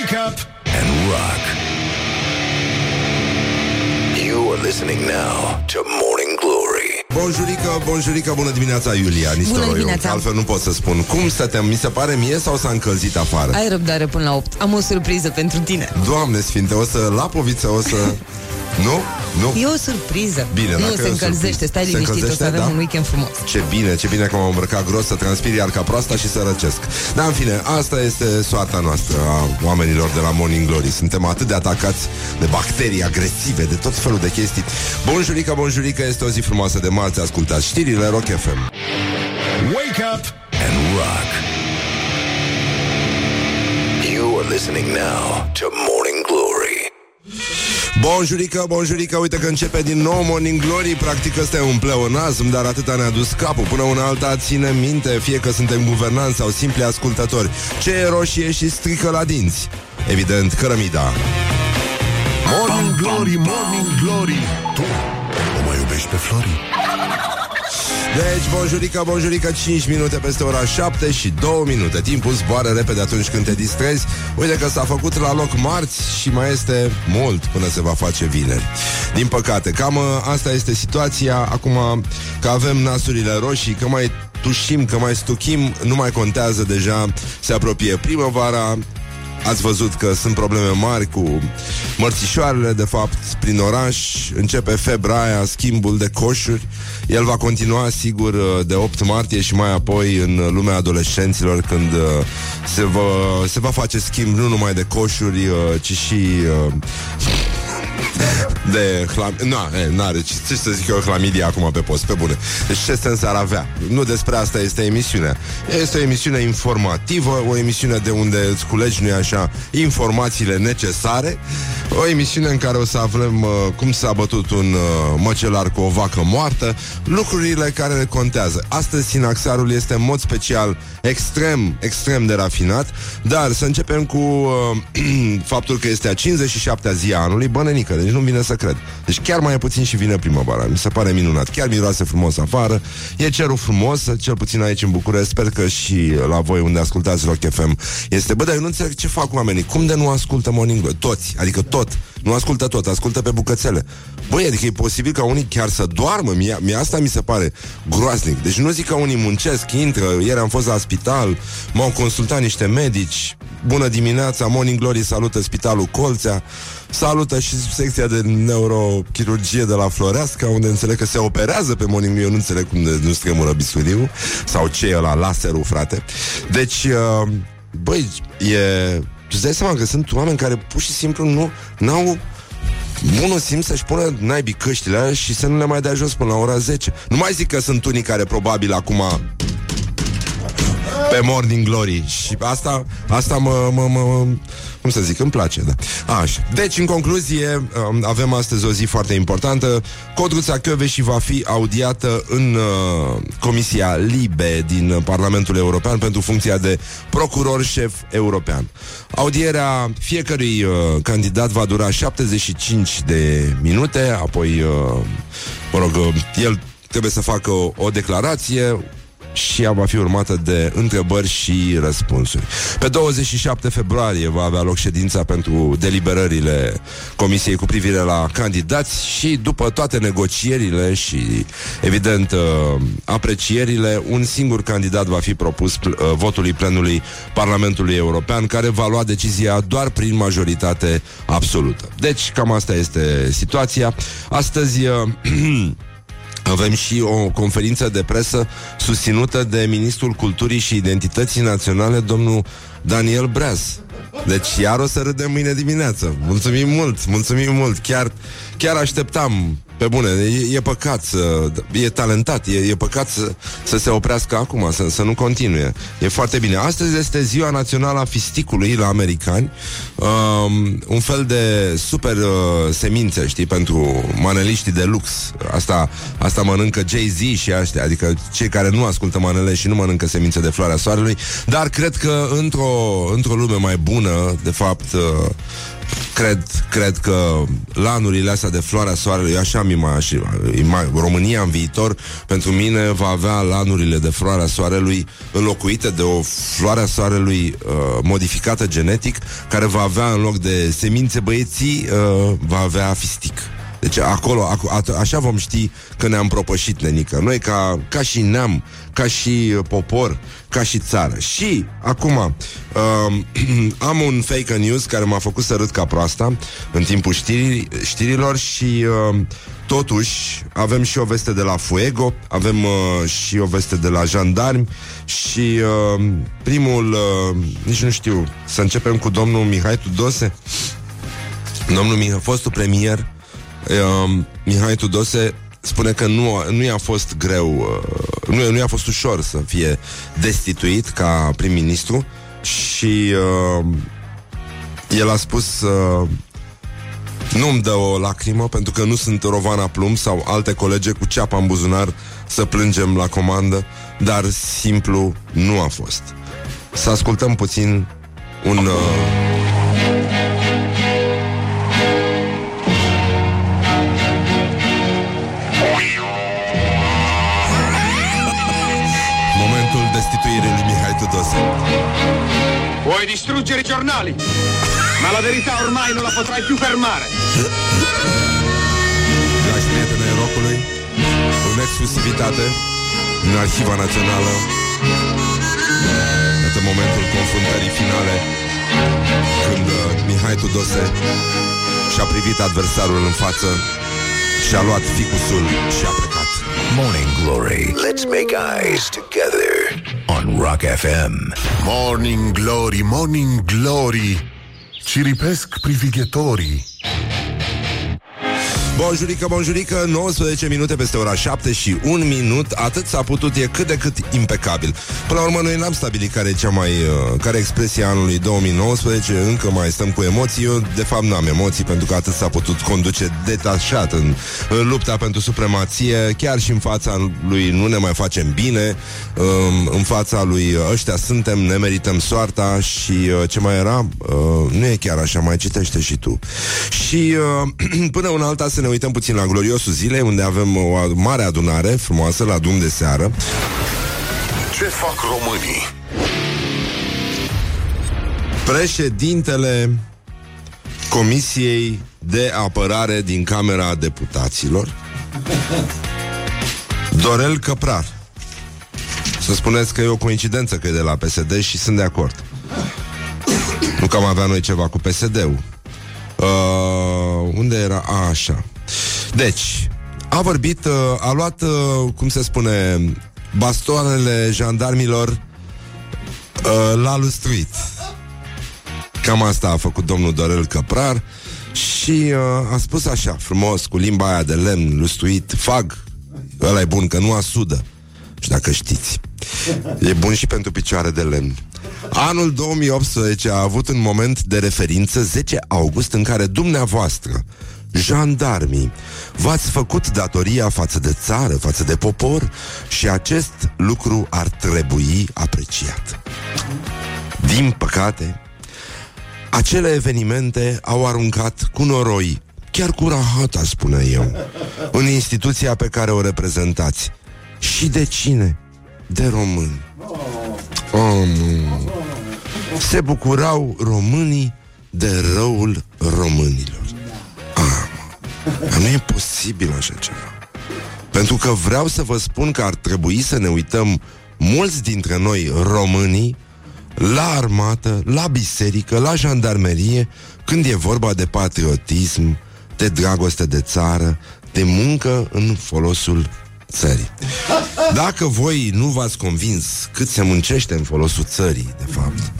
Wake up and rock. You are listening now to Morning Glory. Bonjurică, bonjurică, bună dimineața, Iulia Nistoroiu. dimineața. Altfel nu pot să spun. Cum stăteam? Mi se pare mie sau s-a încălzit afară? Ai răbdare până la 8. Am o surpriză pentru tine. Doamne sfinte, o să Lapoviță, o să... Nu? Nu? E o surpriză. Bine, nu dacă e se o încălzește, surpriză. stai Se liniștit, o să încălzește, avem da? un weekend frumos. Ce bine, ce bine că m-am îmbrăcat gros Să transpir iar ca proasta și să răcesc Dar în fine, asta este soarta noastră A oamenilor de la Morning Glory Suntem atât de atacați de bacterii agresive De tot felul de chestii Bonjurică, bonjurică, este o zi frumoasă de marți Ascultați știrile Rock FM Wake up and rock. You are listening now to Morning Glory. Bonjurică, bonjurică, uite că începe din nou Morning Glory Practic ăsta e un pleonazm, dar atâta ne-a dus capul Până una alta ține minte, fie că suntem guvernanți sau simpli ascultători Ce e roșie și strică la dinți? Evident, cărămida Morning Glory, Morning Glory. Tu o mai iubești pe Flori? Deci, bonjurică, bonjurică, 5 minute peste ora 7 și 2 minute. Timpul zboară repede atunci când te distrezi. Uite că s-a făcut la loc marți și mai este mult până se va face vineri. Din păcate, cam uh, asta este situația. Acum că avem nasurile roșii, că mai tușim, că mai stuchim Nu mai contează deja, se apropie primăvara Ați văzut că sunt probleme mari cu mărțișoarele, de fapt, prin oraș. Începe febra aia, schimbul de coșuri. El va continua, sigur, de 8 martie și mai apoi în lumea adolescenților, când uh, se va, se va face schimb nu numai de coșuri, uh, ci și... uh, de hlam... Na, e, n-are ce, ce să zic euhlamidia acum pe post, pe bune. Deci ce sens ar avea? Nu despre asta este emisiunea. Este o emisiune informativă, o emisiune de unde îți culegi, nu așa, informațiile necesare. O emisiune în care o să aflăm uh, cum s-a bătut un uh, măcelar cu o vacă moartă, lucrurile care ne contează. Astăzi sinaxarul este în mod special extrem, extrem de rafinat, dar să începem cu uh, faptul că este a 57-a zi a anului, bănenică, deci nu vine să cred. Deci chiar mai e puțin și vine primăvara. Mi se pare minunat. Chiar miroase frumos afară. E cerul frumos, cel puțin aici în București. Sper că și la voi unde ascultați Rock FM este. Bă, dar eu nu înțeleg ce fac oamenii. Cum de nu ascultă Morning Glory? Toți, adică tot. Nu ascultă tot, ascultă pe bucățele. Băi, adică e posibil ca unii chiar să doarmă. Mie, mie asta mi se pare groaznic. Deci nu zic că unii muncesc, intră. Ieri am fost la spital, m-au consultat niște medici. Bună dimineața, Morning Glory salută Spitalul Colțea. Salută și secția de neurochirurgie de la Floreasca, unde înțeleg că se operează pe Morning Glory. Eu nu înțeleg cum de, nu stremură bisuriu sau ce e la laserul, frate. Deci, uh, băi, e... Tu dai seama că sunt oameni care pur și simplu nu n-au bunul simț să-și pună naibii căștile alea și să nu le mai dea jos până la ora 10. Nu mai zic că sunt unii care probabil acum pe Morning Glory și asta, asta mă, mă, mă, cum să zic, îmi place, da. Așa. Deci, în concluzie, um, avem astăzi o zi foarte importantă. Codruța și va fi audiată în uh, Comisia Libe din Parlamentul European pentru funcția de procuror șef european. Audierea fiecărui uh, candidat va dura 75 de minute, apoi, uh, mă rog, uh, el trebuie să facă o, o declarație, și ea va fi urmată de întrebări și răspunsuri. Pe 27 februarie va avea loc ședința pentru deliberările Comisiei cu privire la candidați și după toate negocierile și, evident, uh, aprecierile, un singur candidat va fi propus uh, votului plenului Parlamentului European, care va lua decizia doar prin majoritate absolută. Deci, cam asta este situația. Astăzi... uh, Avem și o conferință de presă susținută de Ministrul Culturii și Identității Naționale, domnul Daniel Breaz. Deci iar o să râdem mâine dimineață. Mulțumim mult, mulțumim mult. Chiar, chiar așteptam pe bune, e, e păcat să... E talentat, e, e păcat să, să se oprească acum, să, să nu continue. E foarte bine. Astăzi este ziua națională a fisticului la americani. Um, un fel de super uh, semințe, știi, pentru maneliștii de lux. Asta, asta mănâncă Jay-Z și ăștia, adică cei care nu ascultă manele și nu mănâncă semințe de floarea soarelui. Dar cred că într-o, într-o lume mai bună, de fapt, uh, Cred, cred că lanurile astea de floarea soarelui, așa mi mai, mai, România în viitor, pentru mine va avea lanurile de floarea soarelui înlocuite de o floarea soarelui uh, modificată genetic, care va avea în loc de semințe băieții, uh, va avea fistic. Deci acolo, a, a, așa vom ști că ne-am propășit, nenică. Noi ca, ca și neam, ca și uh, popor, ca și țară. Și, acum, uh, am un fake news care m-a făcut să râd ca proasta în timpul știrii, știrilor și... Uh, Totuși, avem și o veste de la Fuego, avem uh, și o veste de la jandarmi și uh, primul, uh, nici nu știu, să începem cu domnul Mihai Tudose. Domnul Mihai, fostul premier, uh, Mihai Tudose spune că nu, nu i-a fost greu, uh, nu, nu i-a fost ușor să fie destituit ca prim-ministru și uh, el a spus uh, nu-mi dă o lacrimă pentru că nu sunt Rovana Plum sau alte colege cu ceapa în buzunar să plângem la comandă, dar simplu nu a fost. Să ascultăm puțin un... Uh, Vuoi distruggere i giornali, ma la verità ormai non la potrai più fermare. Dragi prieteni ai rocului, în exclusivitate, în Arhiva Națională, Iată momentul confruntării finale Când uh, Mihai Tudose Și-a privit adversarul în față Și-a luat ficusul și a plecat. Morning Glory. Let's make eyes together On Rock FM Morning Glory, Morning Glory. Ciripesc privighetorii Bonjurică, bonjurică, 19 minute peste ora 7 și 1 minut, atât s-a putut, e cât de cât impecabil. Până la urmă, noi n-am stabilit care e cea mai, uh, care expresia anului 2019, încă mai stăm cu emoții, eu de fapt n-am emoții, pentru că atât s-a putut conduce detașat în, în lupta pentru supremație, chiar și în fața lui nu ne mai facem bine, um, în fața lui ăștia suntem, ne merităm soarta și uh, ce mai era, uh, nu e chiar așa, mai citește și tu. Și uh, până una alta să ne uităm puțin la gloriosul zilei, unde avem o mare adunare frumoasă la drum de seară. Ce fac românii? Președintele Comisiei de Apărare din Camera Deputaților, Dorel Căprar. Să spuneți că e o coincidență că e de la PSD și sunt de acord. Nu că am avea noi ceva cu PSD-ul. Uh, unde era? A, așa. Deci, a vorbit, uh, a luat, uh, cum se spune, bastoanele jandarmilor uh, l-a lustruit. Cam asta a făcut domnul Dorel Căprar și uh, a spus așa, frumos, cu limba aia de lemn, lustruit, fag, ăla e bun, că nu asudă. Și dacă știți, e bun și pentru picioare de lemn. Anul 2018 a avut un moment de referință 10 august în care dumneavoastră, jandarmii, v-ați făcut datoria față de țară, față de popor și acest lucru ar trebui apreciat. Din păcate, acele evenimente au aruncat cu noroi, chiar cu rahata, spune eu, în instituția pe care o reprezentați. Și de cine? De români. Oh, se bucurau românii de răul românilor. Ah, mă. nu e posibil așa ceva. Pentru că vreau să vă spun că ar trebui să ne uităm mulți dintre noi românii la armată, la biserică, la jandarmerie, când e vorba de patriotism, de dragoste de țară, de muncă în folosul țării. Dacă voi nu v-ați convins cât se muncește în folosul țării, de fapt,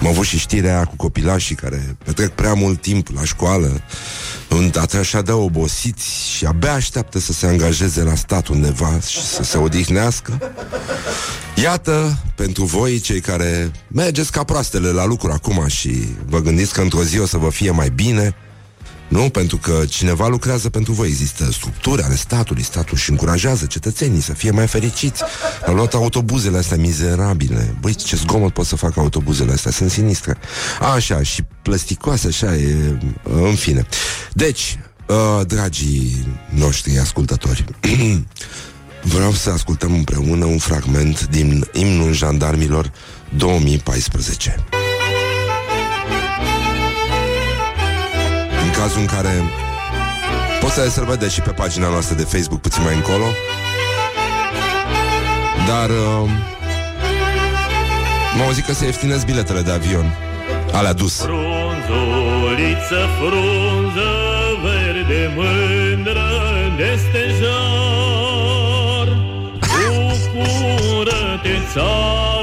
am avut și știrea aia cu copilașii care petrec prea mult timp la școală, atât așa de obosiți și abia așteaptă să se angajeze la stat undeva și să se odihnească. Iată, pentru voi, cei care mergeți ca proastele la lucru acum și vă gândiți că într-o zi o să vă fie mai bine, Nu? Pentru că cineva lucrează pentru voi. Există structuri ale statului. Statul și încurajează cetățenii să fie mai fericiți. Au luat autobuzele astea mizerabile. Băi, ce zgomot pot să facă autobuzele astea? Sunt sinistre. Așa, și plăsticoase, așa, e... În fine. Deci, uh, dragii noștri ascultători, vreau să ascultăm împreună un fragment din imnul jandarmilor 2014. Cazul în care Poți să să vedeți și pe pagina noastră de Facebook puțin mai încolo. Dar uh, M-au zis că se ieftinesc biletele de avion. Alea dus. Frunzuliță, frunză verde mândră de stejar Bucură-te țară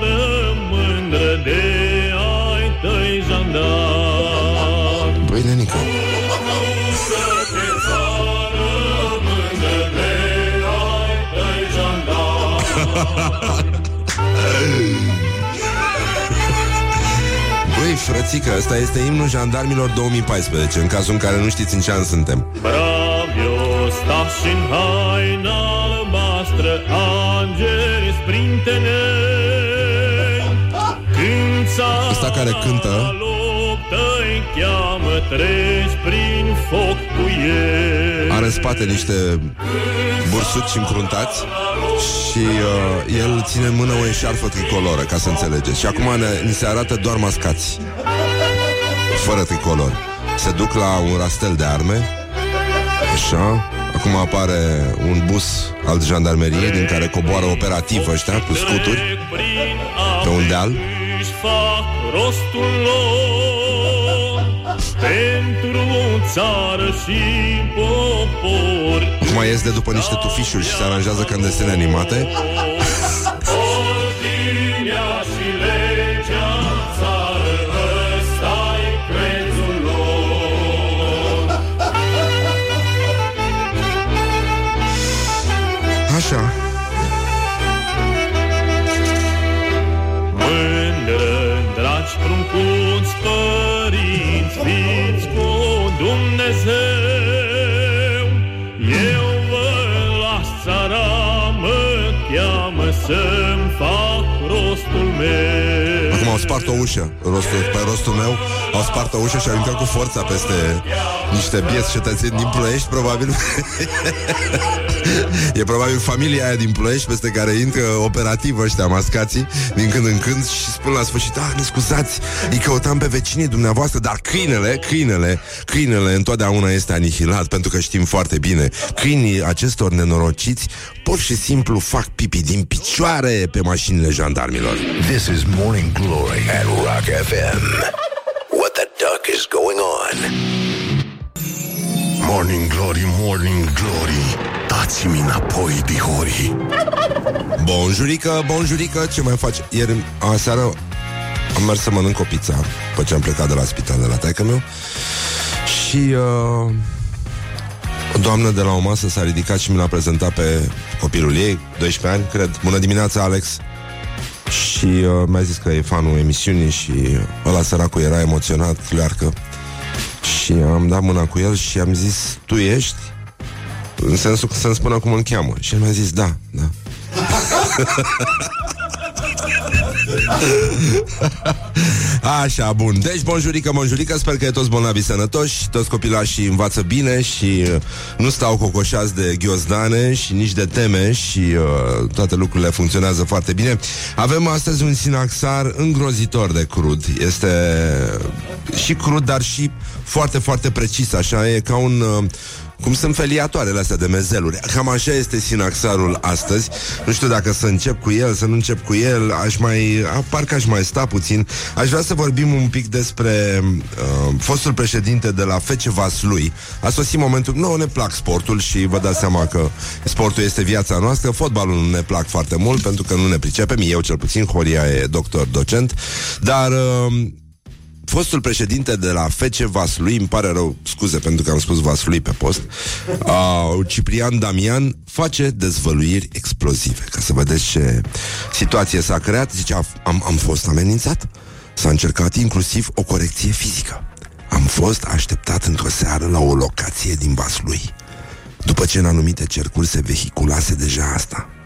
Băi, frățică, ăsta este imnul jandarmilor 2014 În cazul în care nu știți în ce an suntem. Bravio sta și în haina albastră Angeli sprintenei Când țara Ăsta care cântă. luptă-i cheamă Treci prin foc cu ei Are în spate niște bursuci încruntați Și uh, el ține în mână o eșarfă tricoloră Ca să înțelegeți. Și acum ne, ni se arată doar mascați. Fără tricolor. Se duc la un rastel de arme. Așa. Acum apare un bus al jandarmeriei Din care coboară operativ ăștia Cu scuturi Pe un deal. Își fac rostul lor Pentru țară și popor. Acum ies de după niște tufișuri Și se aranjează ca în desene animate meu Acum au spart o ușă rostul, Pe rostul meu. Au spart o ușă și au intrat cu forța Peste niște bieți cetățeni din Ploiești Probabil. E probabil familia aia din Ploiești Peste care intră operativ ăștia mascații Din când în când și spun la sfârșit Ah, ne scuzați, îi căutam pe vecinii dumneavoastră Dar câinele, câinele Câinele întotdeauna este anihilat Pentru că știm foarte bine. Câinii acestor nenorociți Pur și simplu fac pipi din picioare Pe mașinile jandarmilor. This is Morning Glory at Rock FM. What the duck is going on? Morning Glory, Morning Glory, dați-mi înapoi, dihori. Bonjurică, bonjurică, ce mai faci? Ieri, aseară, am mers să mănânc o pizza După ce am plecat de la spital de la taică meu Și uh, O doamnă de la o masă s-a ridicat și mi l-a prezentat pe copilul ei 12 ani, cred Bună dimineața, Alex Și uh, mi-a zis că e fanul emisiunii Și ăla săracul era emoționat, clar că Și am dat mâna cu el și am zis Tu ești? În sensul că să-mi spună cum îl cheamă. Și el mi-a zis da, da Așa, bun. Deci, bonjurică, bonjurică, sper că e toți bolnavi sănătoși, toți copilașii învață bine și uh, nu stau cocoșați de ghiozdane și nici de teme și uh, toate lucrurile funcționează foarte bine. Avem astăzi un sinaxar îngrozitor de crud. Este și crud, dar și foarte, foarte precis, așa, e ca un... Uh, cum sunt feliatoarele astea de mezeluri. Cam așa este sinaxarul astăzi. Nu știu dacă să încep cu el, să nu încep cu el. Aș mai... A, parcă aș mai sta puțin. Aș vrea să vorbim un pic despre uh, fostul președinte de la FC Vaslui. A sosit momentul... Nu, ne plac sportul și vă dați seama că sportul este viața noastră. Fotbalul nu ne plac foarte mult pentru că nu ne pricepem. Eu cel puțin, Horia e doctor, docent. Dar... Uh, fostul președinte de la FC Vaslui, îmi pare rău, scuze pentru că am spus Vaslui pe post, uh, Ciprian Damian face dezvăluiri explozive. Ca să vedeți ce situație s-a creat, zice, am, am fost amenințat, s-a încercat inclusiv o corecție fizică. Am fost așteptat într-o seară la o locație din Vaslui. După ce în anumite cercuri se vehiculase deja asta.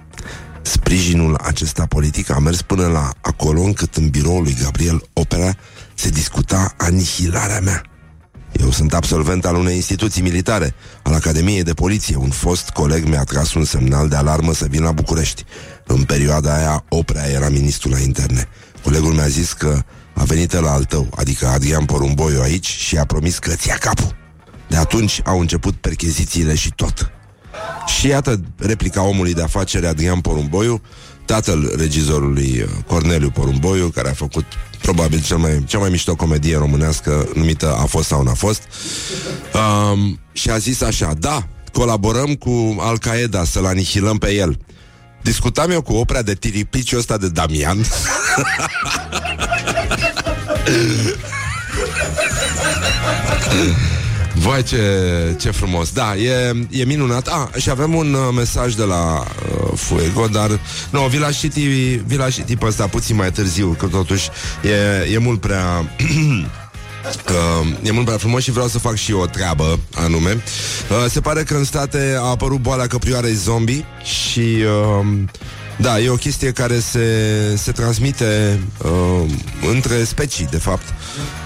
Sprijinul acesta politic a mers până la acolo încât în biroul lui Gabriel Opera se discuta anihilarea mea. Eu sunt absolvent al unei instituții militare, al Academiei de Poliție. Un fost coleg mi-a tras un semnal de alarmă să vin la București. În perioada aia, Oprea era ministrul la interne. Colegul mi-a zis că a venit la al tău, adică Adrian Porumboiu aici și a promis că ți-a capul. De atunci au început perchezițiile și tot. Și iată replica omului de afaceri Adrian Porumboiu, tatăl regizorului uh, Corneliu Porumboiu, care a făcut probabil cel mai, cea mai mișto comedie românească numită A fost sau n-a fost. Um, și a zis așa, da, colaborăm cu Al-Qaeda să-l anihilăm pe el. Discutam eu cu opera de tiripiciul ăsta de Damian Vai ce, ce frumos Da, e, e minunat ah, Și avem un uh, mesaj de la uh, Fuego Dar, nu, vi l-aș citi Vi l-aș citi pe ăsta puțin mai târziu Că totuși e, e mult prea Uh, e mult prea frumos și vreau să fac și o treabă anume. Uh, se pare că în state a apărut boala căprioarei zombie și uh, da, e o chestie care se, se transmite uh, între specii, de fapt.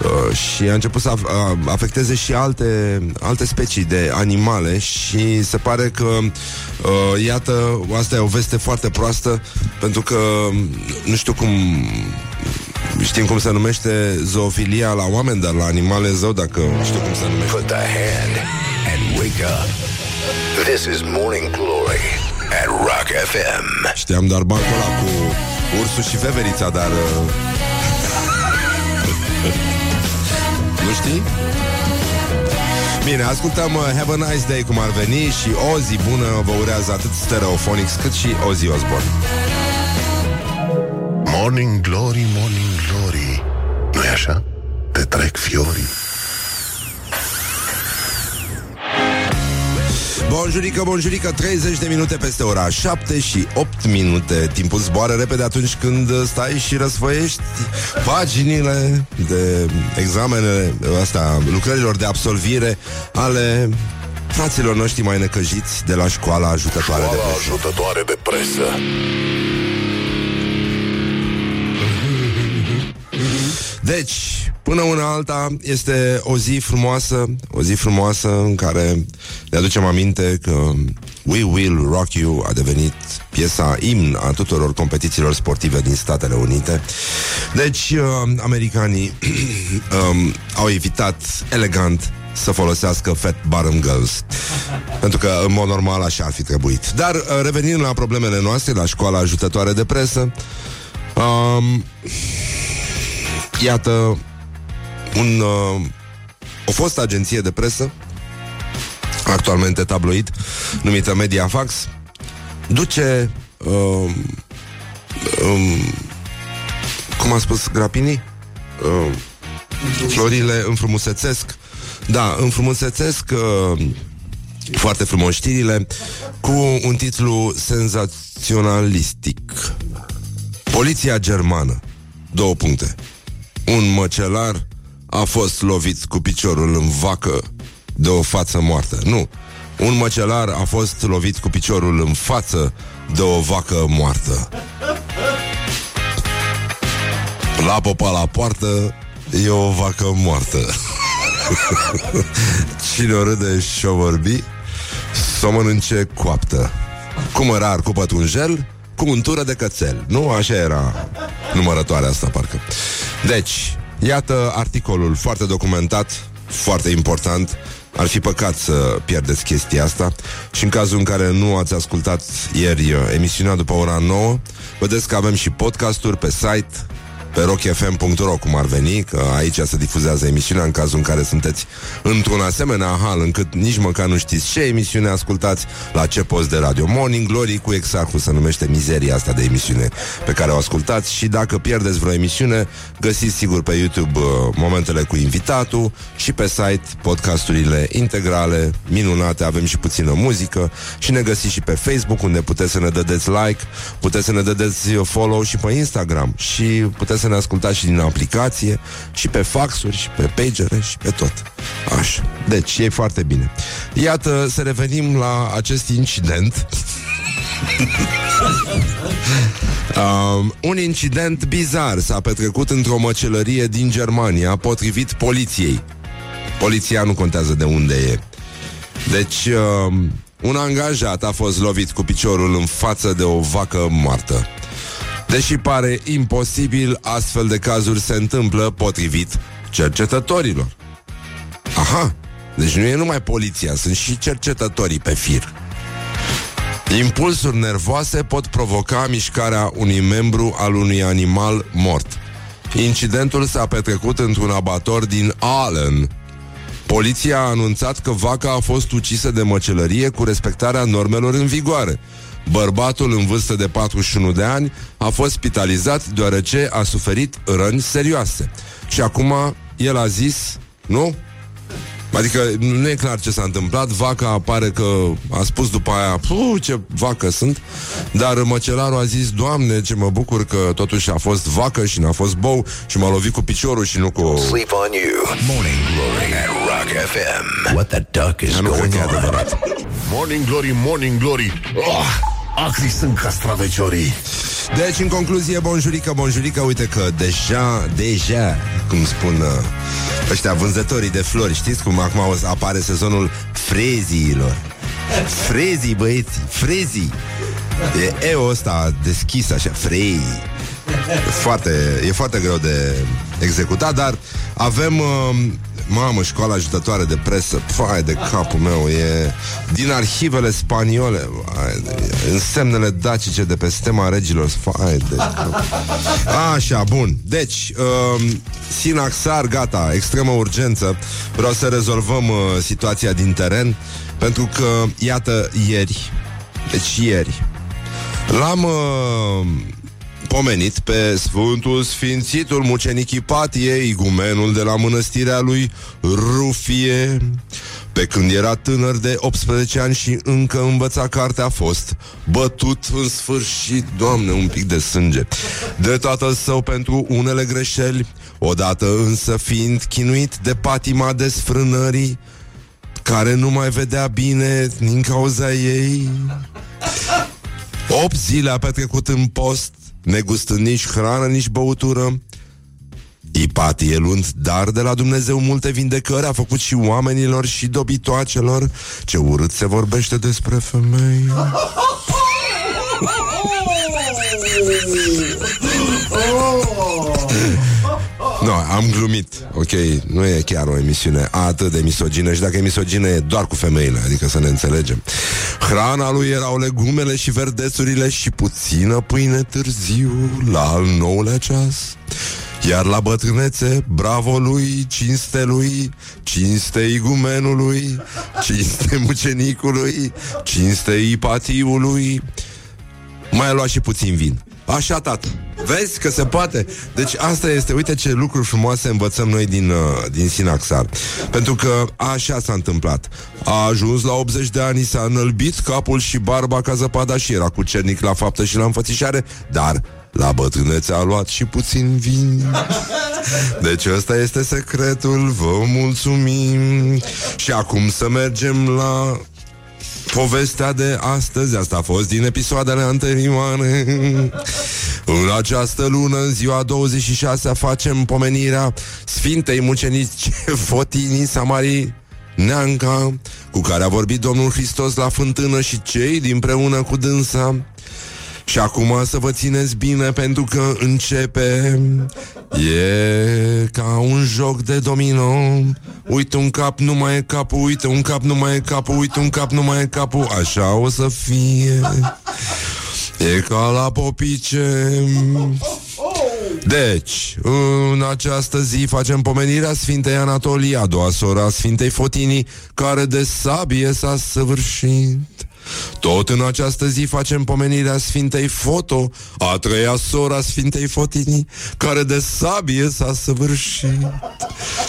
Uh, și a început să af- afecteze și alte, alte specii de animale și se pare că, uh, iată, asta e o veste foarte proastă, pentru că nu știu cum Știm cum se numește zoofilia la oameni, dar la animale zău, dacă știu cum se numește. Put the hand and wake up. This is Morning Glory at Rock FM. Știam doar bancul ăla cu ursul și veverița, dar... Uh... nu știi? Bine, ascultăm uh, Have a Nice Day cum ar veni și o zi bună vă urează atât Stereophonics cât și Ozzy Osbourne. Morning Glory, Morning Glory. nu e așa? Te trec fiorii. Bonjurică, bonjurică, 30 de minute peste ora 7 și 8 minute Timpul zboară repede atunci când stai și răsfăiești paginile de examene, asta, lucrărilor de absolvire ale fraților noștri mai necăjiți de la școala ajutătoare Școala de presă. ajutătoare de presă. Deci, până una alta, este o zi frumoasă, o zi frumoasă în care ne aducem aminte că We Will Rock You a devenit piesa imn a tuturor competițiilor sportive din Statele Unite. Deci, uh, americanii um, au evitat elegant să folosească Fat Bottom Girls Pentru că, în mod normal, așa ar fi trebuit Dar, uh, revenind la problemele noastre La școala ajutătoare de presă um, Iată un, uh, o fostă agenție de presă, actualmente tabloid, numită Mediafax, duce, uh, um, cum a spus Grapini, uh, florile înfrumusețesc, da, înfrumusețesc uh, foarte frumos știrile, cu un titlu senzaționalistic. Poliția germană. Două puncte un măcelar a fost lovit cu piciorul în vacă de o față moartă. Nu. Un măcelar a fost lovit cu piciorul în față de o vacă moartă. La popa la poartă e o vacă moartă. Cine o râde și o vorbi, să o mănânce coaptă. Cu mărar cu pătunjel, cu untură de cățel. Nu? Așa era numărătoarea asta, parcă. Deci, iată articolul foarte documentat, foarte important. Ar fi păcat să pierdeți chestia asta și în cazul în care nu ați ascultat ieri uh, emisiunea după ora 9, vedeți că avem și podcasturi pe site pe rockfm.ro cum ar veni, că aici se difuzează emisiunea în cazul în care sunteți într-un asemenea hal încât nici măcar nu știți ce emisiune ascultați, la ce post de radio. Morning Glory cu exact se numește mizeria asta de emisiune pe care o ascultați și dacă pierdeți vreo emisiune, găsiți sigur pe YouTube uh, momentele cu invitatul și pe site podcasturile integrale, minunate, avem și puțină muzică și ne găsiți și pe Facebook unde puteți să ne dădeți like, puteți să ne dădeți follow și pe Instagram și puteți să să ne ascultați și din aplicație, și pe faxuri, și pe pagere, și pe tot. Așa. Deci, e foarte bine. Iată, să revenim la acest incident. Um, un incident bizar s-a petrecut într-o măcelărie din Germania, potrivit poliției. Poliția nu contează de unde e. Deci, um, un angajat a fost lovit cu piciorul în față de o vacă moartă. Deși pare imposibil, astfel de cazuri se întâmplă potrivit cercetătorilor. Aha, deci nu e numai poliția, sunt și cercetătorii pe fir. Impulsuri nervoase pot provoca mișcarea unui membru al unui animal mort. Incidentul s-a petrecut într-un abator din Allen. Poliția a anunțat că vaca a fost ucisă de măcelărie cu respectarea normelor în vigoare. Bărbatul în vârstă de 41 de ani a fost spitalizat deoarece a suferit răni serioase. Și acum el a zis, nu? Adică nu e clar ce s-a întâmplat Vaca apare că a spus după aia Puh, ce vacă sunt Dar măcelarul a zis Doamne, ce mă bucur că totuși a fost vacă și n-a fost bou Și m-a lovit cu piciorul și nu cu... Sleep on you. Morning Glory at Rock FM. What the duck is Dar nu cred going că e on? adevărat Morning Glory, Morning Glory oh, Acri sunt castraveciorii. Deci, în concluzie, bonjurică, bonjurică Uite că deja, deja Cum spun uh, ăștia vânzătorii de flori Știți cum acum o să apare sezonul freziilor? Frezii, băieții, frezii. E eu ăsta deschis așa, frezii. E foarte, e foarte greu de executat, dar avem, uh, mamă, școala ajutătoare de presă, fai de capul meu, e din arhivele spaniole, fai de, însemnele dacice de pe stema regilor, fai de cap. Așa, bun. Deci, uh, Sinaxar, gata, extremă urgență. Vreau să rezolvăm uh, situația din teren, pentru că, iată, ieri, deci ieri, L-am uh, pomenit pe Sfântul Sfințitul Mucenic Ipatie, igumenul de la mănăstirea lui Rufie, pe când era tânăr de 18 ani și încă învăța cartea a fost bătut în sfârșit, Doamne, un pic de sânge, de tatăl său pentru unele greșeli, odată însă fiind chinuit de patima desfrânării, care nu mai vedea bine din cauza ei. 8 zile a petrecut în post, negustând nici hrană, nici băutură. Ipatie luând dar de la Dumnezeu multe vindecări A făcut și oamenilor și dobitoacelor. Ce urât se vorbește despre femei Nu, am glumit Ok, nu e chiar o emisiune atât de misogină Și dacă e misogină e doar cu femeile Adică să ne înțelegem Hrana lui erau legumele și verdețurile Și puțină pâine târziu La al nouălea ceas iar la bătrânețe, bravo lui, cinste lui, cinste igumenului, cinste mucenicului, cinste ipatiului. Mai a luat și puțin vin. Așa, tată. Vezi că se poate? Deci asta este, uite ce lucruri frumoase învățăm noi din, uh, din Sinaxar. Pentru că așa s-a întâmplat. A ajuns la 80 de ani, s-a înălbit capul și barba ca zăpada și era cu cernic la faptă și la înfățișare, dar la bătrânețe a luat și puțin vin. Deci ăsta este secretul, vă mulțumim. Și acum să mergem la povestea de astăzi. Asta a fost din episoadele anterioare. În această lună, în ziua 26 facem pomenirea Sfintei Mucenici Fotinii Samarii Neanca, cu care a vorbit Domnul Hristos la fântână și cei dinpreună cu dânsa. Și acum să vă țineți bine pentru că începe E ca un joc de domino. Uite un cap, nu mai e capul Uite un cap, nu mai e capul Uite un cap, nu mai e capul. Așa o să fie. E ca la popice. Deci, în această zi facem pomenirea Sfintei Anatolia, a doua sora a Sfintei Fotinii, care de sabie s-a săvârșit. Tot în această zi facem pomenirea Sfintei Foto, a treia sora Sfintei Fotinii, care de sabie s-a săvârșit.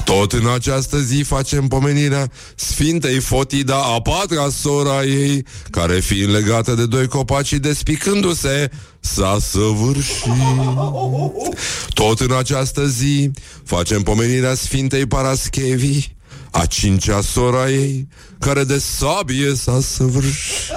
Tot în această zi facem pomenirea Sfintei Fotida, a patra sora ei, care fiind legată de doi copaci despicându-se, s-a săvârșit. Tot în această zi facem pomenirea Sfintei Paraschevii, a cincea sora ei, care de sabie s-a săvârșit.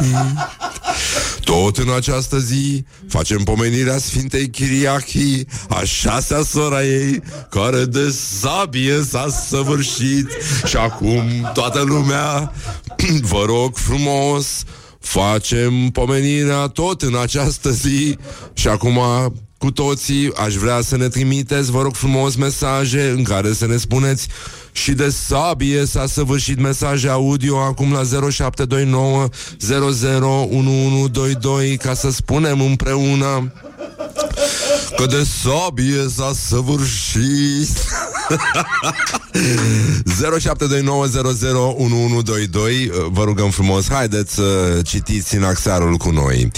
Tot în această zi facem pomenirea Sfintei Chiriachii, a șasea sora ei, care de sabie s-a săvârșit. Și acum toată lumea, vă rog frumos, facem pomenirea tot în această zi și acum cu toții aș vrea să ne trimiteți, vă rog frumos, mesaje în care să ne spuneți și de sabie s-a săvârșit mesaje audio acum la 0729 001122 ca să spunem împreună că de sabie s-a săvârșit. 0729001122 Vă rugăm frumos, haideți să citiți în axarul cu noi. 0729001122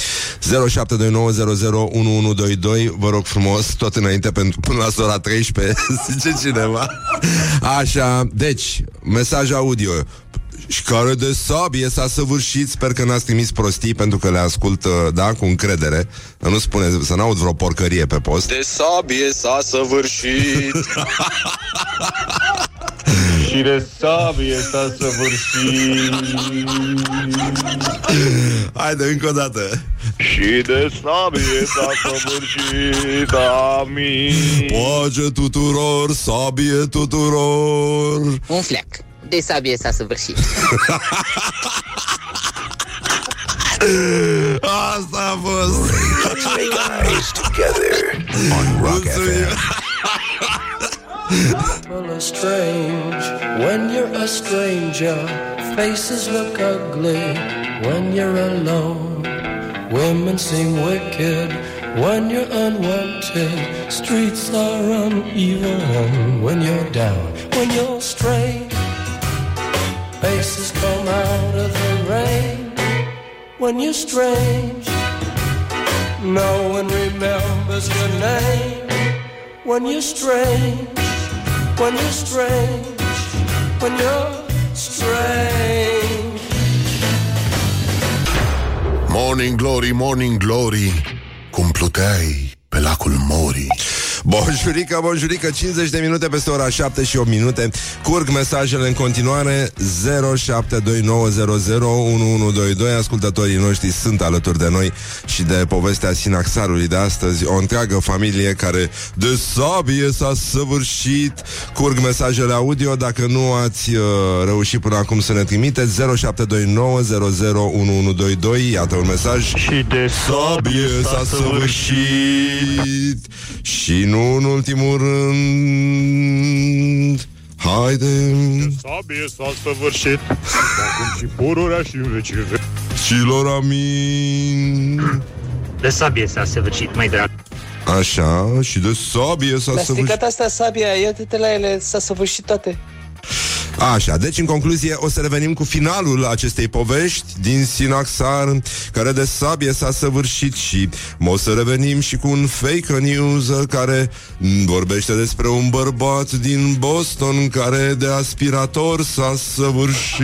Vă rog frumos, tot înainte pentru, până la sora 13 Zice cineva. Așa, deci, mesaj audio și care de sabie s-a săvârșit. Sper că n-ați trimis prostii Pentru că le ascult, da, cu încredere. Nu spune, să n-aud vreo porcărie pe post. De sabie s-a săvârșit. Și de sabie s-a săvârșit. Haide, încă o dată. Și de sabie s-a săvârșit Amin. Pace tuturor, sabie tuturor. Un fleac. De sabie s-a săvârșit. Asta a fost Guys together on Rock FM. People are strange when you're a stranger. Faces look ugly when you're alone. Women seem wicked when you're unwanted. Streets are uneven when you're down. When you're strange, faces come out of the rain. When you're strange, no one remembers your name. When you're strange, when you're strange, when you're strange. Morning Glory, Morning Glory Cum pluteai pe lacul Mori Bonjurică, bonjurică, 50 de minute peste ora 7 și 8 minute. Curg mesajele în continuare 0729001122 Ascultătorii noștri sunt alături de noi Și de povestea sinaxarului de astăzi. O întreagă familie care de sabie s-a săvârșit. Curg mesajele audio. Dacă nu ați uh, reușit până acum să ne trimiteți 0729001122 Iată un mesaj. Și de sabie s-a săvârșit. Și nu în ultimul rând. Haide. Sabie s-a săvârșit. Acum și pururea și în vecii ve- și lor amin. De sabie s-a săvârșit, mai drag. Așa, și de sabie s-a Le-a săvârșit. stricat astea sabia, ia-te la ele, s-a săvârșit toate. Așa, deci în concluzie o să revenim cu finalul acestei povești din Sinaxar, care de sabie s-a săvârșit și o să revenim și cu un fake news care m, vorbește despre un bărbat din Boston care de aspirator s-a săvârșit.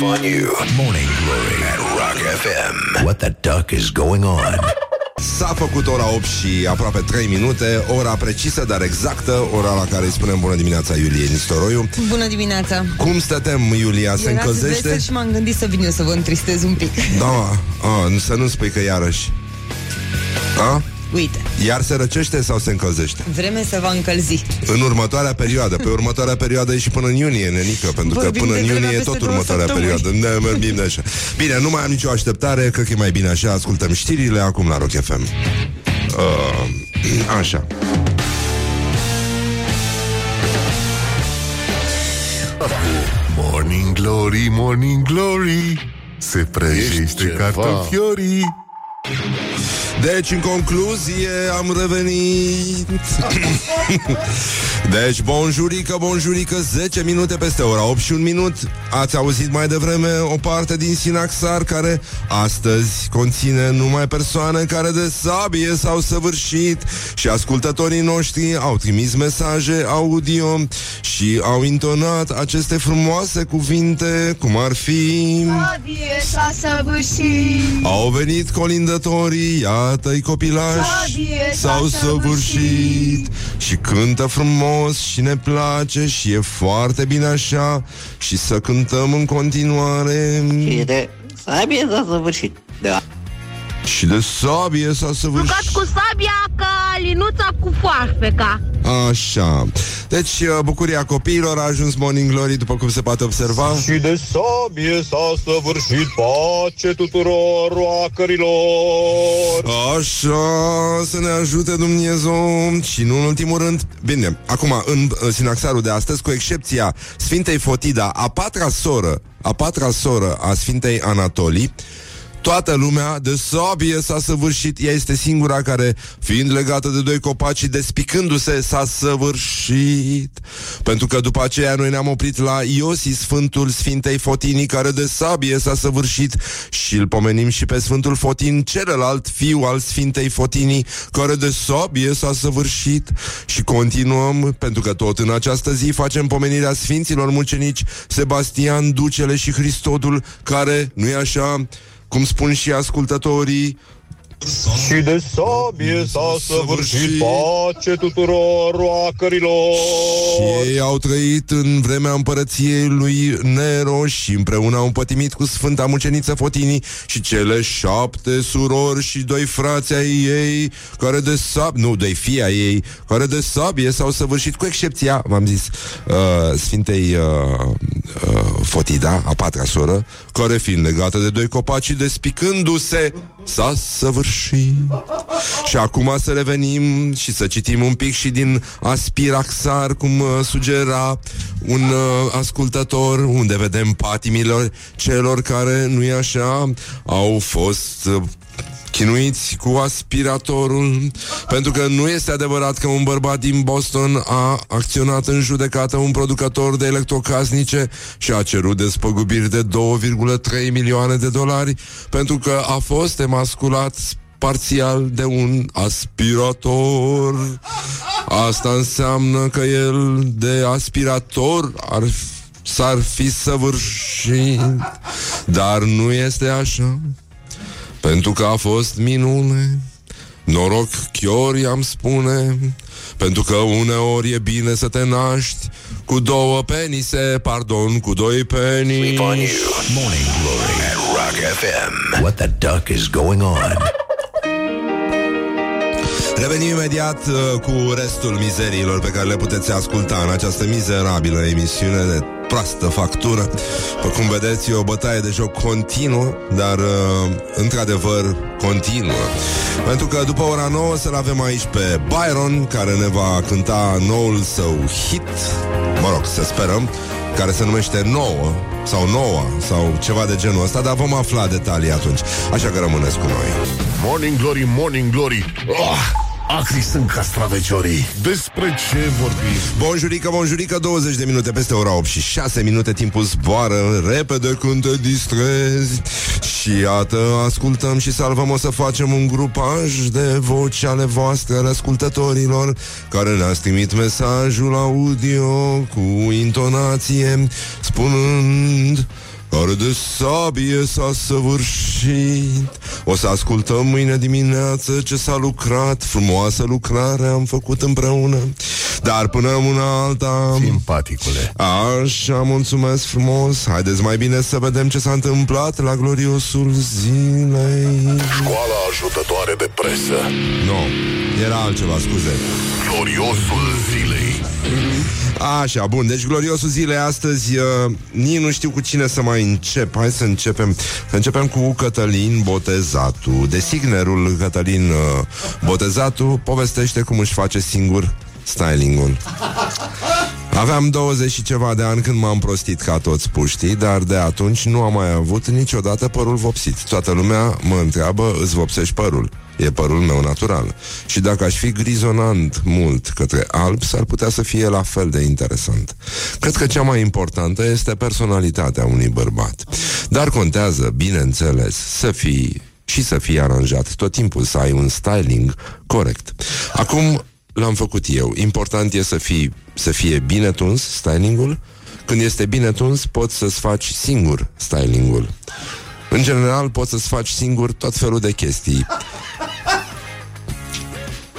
On you. Morning Glory at Rock FM. What the duck is going on? S-a făcut ora 8 și aproape 3 minute, ora precisă, dar exactă, ora la care îi spunem bună dimineața Iulie Nistoroiu. Bună dimineața! Cum stătem, Iulia? Se Erați încălzește? vesel și m-am gândit să vin eu să vă întristez un pic. Da, a, nu- să nu spui că iarăși. A? Uite, Iar se răcește sau se încălzește? vreme să va încălzi. În următoarea perioadă. Pe următoarea perioadă e și până în iunie, nenică, pentru Vorbim că până în de vremea iunie e peste tot două următoarea săptămâni. perioadă. Ne vorbim de așa. Bine, nu mai am nicio așteptare, cred că e mai bine așa. Ascultăm știrile acum la Rock FM. Uh, așa. Morning Glory, Morning Glory Se prăjește Ești ceva. cartofiorii Deci, în concluzie, am revenit. Deci, bonjurică, bonjurică 10 minute peste ora 8 și un minut. Ați auzit mai devreme o parte din Sinaxar Care astăzi conține numai persoane Care de sabie s-au săvârșit Și ascultătorii noștri Au trimis mesaje audio Și au intonat aceste frumoase cuvinte Cum ar fi Sabie s-a săvârșit. Au venit colindătorii Iată-i copilași Sabie S-au s-a săvârșit Și cântă frumos și ne place Și e foarte bine așa Și să cântăm în continuare Și de sabie s-a săvârșit. Da. Și de sabie s-a săvârșit Jucat cu sabia ca linuța cu foarfeca Așa Deci uh, bucuria copiilor a ajuns Morning Glory După cum se poate observa Și de sabie s-a săvârșit pace tuturor roacărilor. Așa, să ne ajute Dumnezeu Și nu în ultimul rând Bine, acum în uh, sinaxarul de astăzi Cu excepția Sfintei Fotida A patra soră A patra soră a Sfintei Anatolii Toată lumea de sabie s-a săvârșit. Ea este singura care, fiind legată de doi copaci și Despicându-se, s-a săvârșit. Pentru că după aceea Noi ne-am oprit la Iosi, Sfântul Sfintei Fotinii Care de sabie s-a săvârșit. Și îl pomenim și pe Sfântul Fotin Celălalt fiu al Sfintei Fotinii Care de sabie s-a săvârșit. Și continuăm Pentru că tot în această zi facem pomenirea Sfinților mucenici Sebastian, Ducele și Hristodul Care, nu-i așa cum spun și ascultătorii, Și de sabie s-a săvârșit pace tuturor roacărilor. Și ei au trăit în vremea împărăției lui Nero și împreună au împătimit cu Sfânta Muceniță Fotinii și cele șapte surori și doi frați ai ei care de sab... Nu, doi fii ai ei care de sabie s-au săvârșit cu excepția, v-am zis, uh, Sfintei uh, uh, Fotida, a patra soră, care fiind legată de doi copaci și despicându-se s-a săvârșit. Și acum să revenim și să citim un pic și din Aspiraxar, cum uh, sugera un uh, ascultător, unde vedem patimilor celor care, nu e așa, au fost uh, chinuiți cu aspiratorul pentru că nu este adevărat că un bărbat din Boston a acționat în judecată un producător de electrocasnice și a cerut despăgubiri de 2,3 milioane de dolari pentru că a fost emasculat parțial de un aspirator. Asta înseamnă că el de aspirator ar s-ar fi săvârșit, dar nu este așa. Pentru că a fost minune Noroc chior i-am spune Pentru că uneori e bine să te naști Cu două penise, pardon, cu doi penisi Sleep on you. Morning Glory at Rock FM. What the duck is going on? Revenim imediat uh, cu restul mizeriilor pe care le puteți asculta în această mizerabilă emisiune de proastă factură. După cum vedeți, e o bătaie de joc continuă, dar uh, într-adevăr continuă. Pentru că după ora 9 să-l avem aici pe Byron, care ne va cânta noul său hit, mă rog, să sperăm, care se numește Nouă sau Noua sau ceva de genul ăsta, dar vom afla detalii atunci. Așa că rămâneți cu noi. Morning Glory, Morning Glory oh, Acri sunt castraveciorii Despre ce vorbim? Bonjurică, bonjurică, 20 de minute peste ora 8 și 6 minute timpul zboară repede când te distrezi. Și iată, ascultăm și salvăm, o să facem un grupaj de voci ale voastre, ale ascultătorilor, care ne-ați trimit mesajul audio cu intonație, spunând... Care de sabie s-a săvârșit? O să ascultăm mâine dimineață Ce s-a lucrat. Frumoasă lucrare am făcut împreună. Dar până una alta Simpaticule. Așa, mulțumesc frumos. Haideți mai bine să vedem ce s-a întâmplat La gloriosul zilei. Școala ajutătoare de presă. Nu, no, era altceva, scuze. Gloriosul zilei. Așa, bun, deci gloriosul zilei astăzi uh, Nici nu știu cu cine să mai încep Hai să începem Să începem cu Cătălin Botezatu Designerul Cătălin uh, Botezatu Povestește cum își face singur stylingul Aveam 20 și ceva de ani când m-am prostit ca toți puștii, dar de atunci nu am mai avut niciodată părul vopsit. Toată lumea mă întreabă, îți vopsești părul? E părul meu natural. Și dacă aș fi grizonant mult către alb, s-ar putea să fie la fel de interesant. Cred că cea mai importantă este personalitatea unui bărbat. Dar contează, bineînțeles, să fii și să fii aranjat, tot timpul să ai un styling corect. Acum l-am făcut eu. Important e să, fii, să fie bine tuns stylingul. Când este bine tuns, poți să-ți faci singur stylingul. În general, poți să-ți faci singur tot felul de chestii.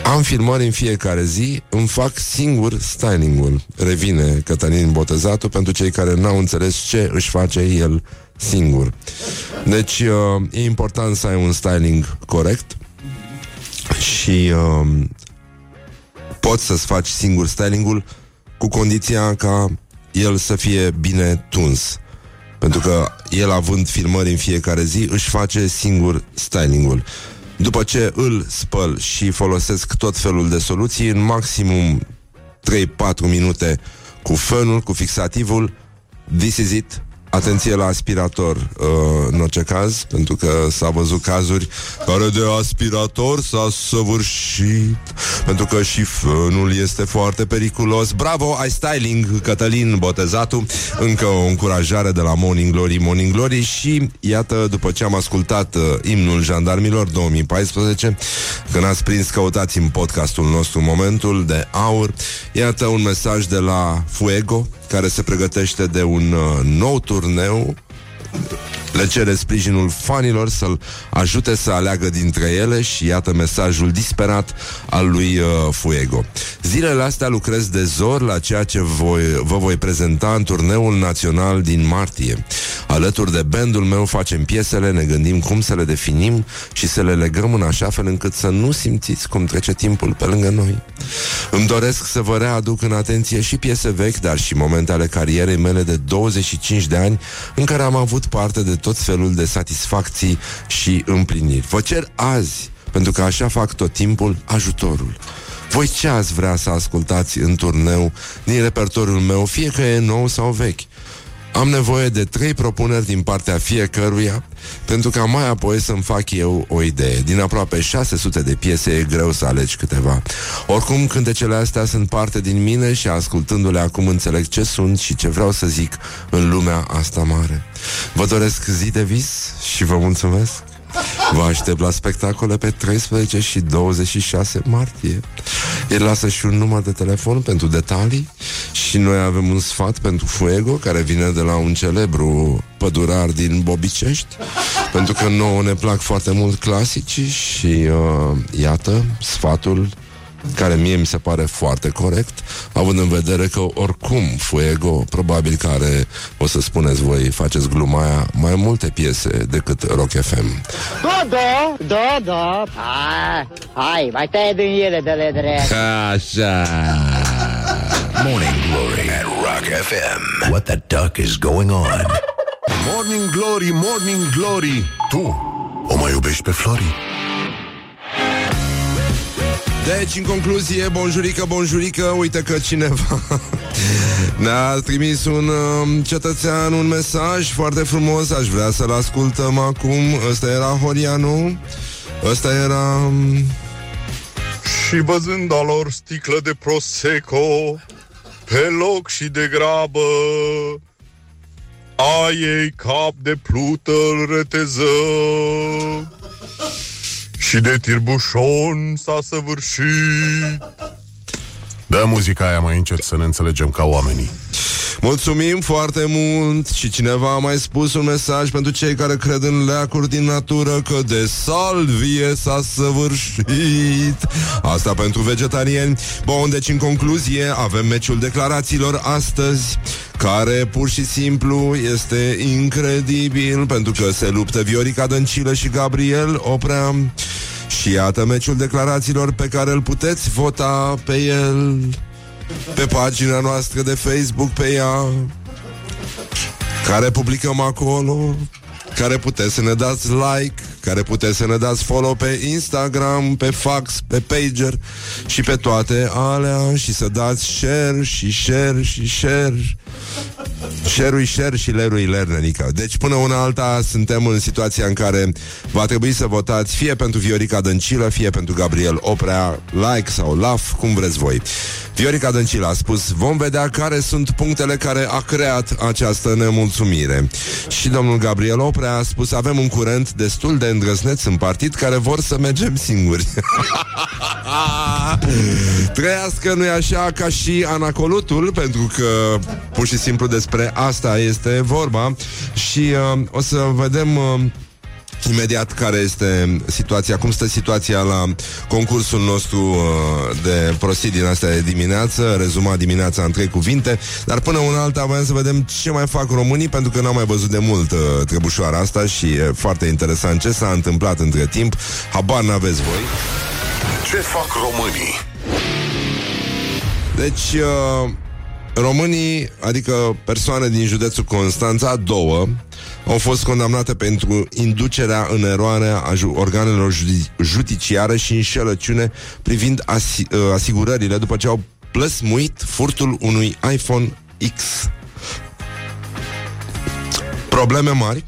Am filmări în fiecare zi, îmi fac singur stylingul. Revine Cătălin Botezatul pentru cei care n-au înțeles ce își face el singur. Deci uh, e important să ai un styling corect și uh, poți să-ți faci singur stylingul cu condiția ca el să fie bine tuns. Pentru că el având filmări în fiecare zi își face singur stylingul. După ce îl spăl și folosesc tot felul de soluții, în maximum 3-4 minute cu fânul, cu fixativul, this is it, Atenție la aspirator uh, în orice caz, pentru că s-a văzut cazuri care de aspirator s-a săvârșit, pentru că și fânul este foarte periculos. Bravo, ai styling, Cătălin Botezatu, încă o încurajare de la Morning Glory, Morning Glory. Și iată, după ce am ascultat uh, imnul jandarmilor 2014, când ați prins, căutați în podcastul nostru momentul de aur, iată un mesaj de la Fuego, care se pregătește de un uh, nou turneu le cere sprijinul fanilor să-l ajute să aleagă dintre ele și iată mesajul disperat al lui uh, Fuego. Zilele astea lucrez de zor la ceea ce voi, vă voi prezenta în turneul național din martie. Alături de bandul meu facem piesele, ne gândim cum să le definim și să le legăm în așa fel încât să nu simțiți cum trece timpul pe lângă noi. Îmi doresc să vă readuc în atenție și piese vechi, dar și momente ale carierei mele de 25 de ani în care am avut parte de tot felul de satisfacții și împliniri. Vă cer azi, pentru că așa fac tot timpul, ajutorul. Voi ce ați vrea să ascultați în turneu din repertoriul meu, fie că e nou sau vechi? Am nevoie de trei propuneri din partea fiecăruia pentru ca mai apoi să-mi fac eu o idee. Din aproape 600 de piese e greu să alegi câteva. Oricum, cântecele astea sunt parte din mine și ascultându-le acum înțeleg ce sunt și ce vreau să zic în lumea asta mare. Vă doresc zi de vis și vă mulțumesc. Vă aștept la spectacole pe 13 și 26 martie. El lasă și un număr de telefon pentru detalii și noi avem un sfat pentru Fuego, care vine de la un celebru pădurar din Bobicești, pentru că nouă ne plac foarte mult clasici și uh, iată, sfatul care mie mi se pare foarte corect, având în vedere că oricum Fuego, probabil care, o să spuneți voi, faceți gluma aia, mai multe piese decât Rock FM. Da, da, da, da. Hai, hai, mai tăie din ele de le drept. Așa. Morning Glory at Rock FM. What the duck is going on? Morning Glory, Morning Glory Tu o mai iubești pe Flori? Deci, în concluzie, bonjurică, bonjurică, uite că cineva ne-a trimis un uh, cetățean un mesaj foarte frumos, aș vrea să-l ascultăm acum. Ăsta era Horianu, ăsta era... Um... Și văzând a lor sticlă de Prosecco Pe loc și de grabă A ei cap de plută îl reteză Și de tirbușon s-a săvârșit. Dă muzica aia mai încet să ne înțelegem ca oamenii Mulțumim foarte mult și cineva a mai spus un mesaj pentru cei care cred în leacuri din natură că de salvie s-a săvârșit. Asta pentru vegetariani. Bun, deci în concluzie avem meciul declarațiilor astăzi care pur și simplu este incredibil pentru că se luptă Viorica Dăncilă și Gabriel Oprea. Și iată meciul declarațiilor pe care îl puteți vota pe el pe pagina noastră de Facebook, pe ea, care publicăm acolo, care puteți să ne dați like, care puteți să ne dați follow pe Instagram, pe fax, pe pager și pe toate alea și să dați share și share și share Șerui șer și lerui lernenica. Deci până una alta suntem în situația în care va trebui să votați fie pentru Viorica Dăncilă, fie pentru Gabriel Oprea, like sau laf, cum vreți voi. Viorica Dăncilă a spus, vom vedea care sunt punctele care a creat această nemulțumire. Și domnul Gabriel Oprea a spus, avem un curent destul de îndrăzneț în partid care vor să mergem singuri. Trăiască, nu-i așa, ca și anacolutul, pentru că pur și simplu despre asta este vorba și uh, o să vedem... Uh, imediat care este situația, cum stă situația la concursul nostru uh, de prostii din astea de dimineață, rezumat dimineața în trei cuvinte, dar până una alta voiam să vedem ce mai fac românii, pentru că n-am mai văzut de mult uh, trebușoara asta și e foarte interesant ce s-a întâmplat între timp. Habar n-aveți voi. Ce fac românii? Deci, uh, românii, adică persoane din județul Constanța, două, au fost condamnate pentru inducerea în eroare a ju- organelor judi- judiciare și înșelăciune privind asi- uh, asigurările după ce au plăsmuit furtul unui iPhone X. Probleme mari,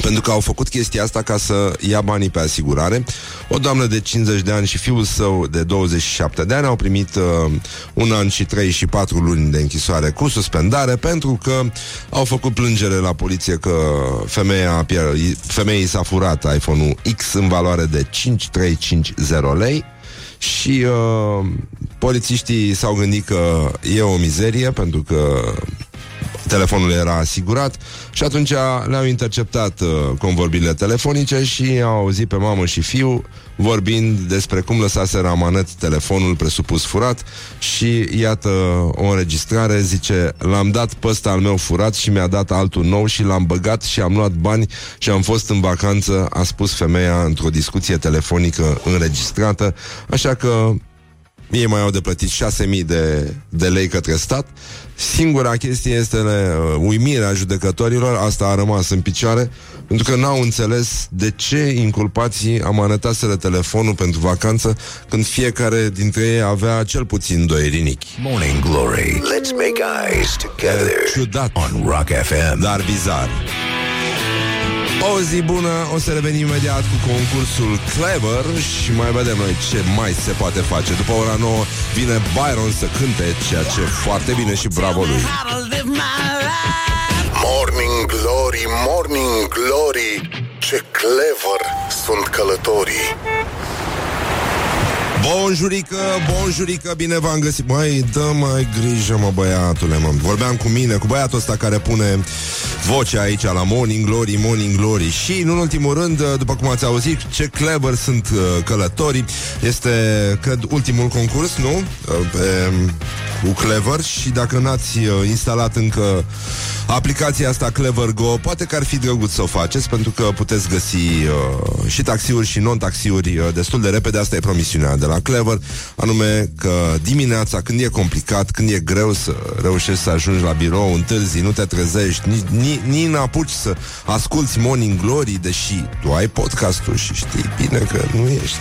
pentru că au făcut chestia asta ca să ia banii pe asigurare. O doamnă de 50 de ani și fiul său de 27 de ani au primit uh, un an și 3 și 4 luni de închisoare cu suspendare pentru că au făcut plângere la poliție că femeia, femeii s-a furat iPhone-ul X în valoare de 5350 lei și uh, polițiștii s-au gândit că e o mizerie pentru că telefonul era asigurat și atunci le-au interceptat uh, convorbirile telefonice și au auzit pe mamă și fiu vorbind despre cum lăsaseră amanet telefonul presupus furat și iată o înregistrare, zice l-am dat pe ăsta al meu furat și mi-a dat altul nou și l-am băgat și am luat bani și am fost în vacanță, a spus femeia într-o discuție telefonică înregistrată, așa că ei mai au de plătit 6.000 de, de lei către stat. Singura chestie este uh, uimirea judecătorilor, asta a rămas în picioare, pentru că n-au înțeles de ce inculpații amanetaseră telefonul pentru vacanță când fiecare dintre ei avea cel puțin doi rinichi. Morning Glory. Let's make eyes together. Ciudat. On Rock FM. Dar bizar. O zi bună, o să revenim imediat cu concursul Clever și mai vedem noi ce mai se poate face. După ora 9 vine Byron să cânte, ceea ce foarte bine și bravo lui. Morning Glory, Morning Glory, ce clever sunt călătorii. Bonjurică, bonjurică, bine v-am găsit. Mai dă mai grijă, mă, băiatule, mă. Vorbeam cu mine, cu băiatul ăsta care pune vocea aici la Morning Glory, Morning Glory. Și, în ultimul rând, după cum ați auzit, ce clever sunt uh, călătorii. Este, cred, ultimul concurs, nu? Uh, pe, cu Clever. Și dacă n-ați uh, instalat încă aplicația asta Clever Go Poate că ar fi drăguț să o faceți Pentru că puteți găsi uh, și taxiuri și non-taxiuri uh, destul de repede. Asta e promisiunea de la Clever Anume că dimineața, când e complicat Când e greu să reușești să ajungi la birou Întârzi, nu te trezești Nici ni, ni n-apuci să asculti Morning Glory Deși tu ai podcastul și știi bine că nu ești.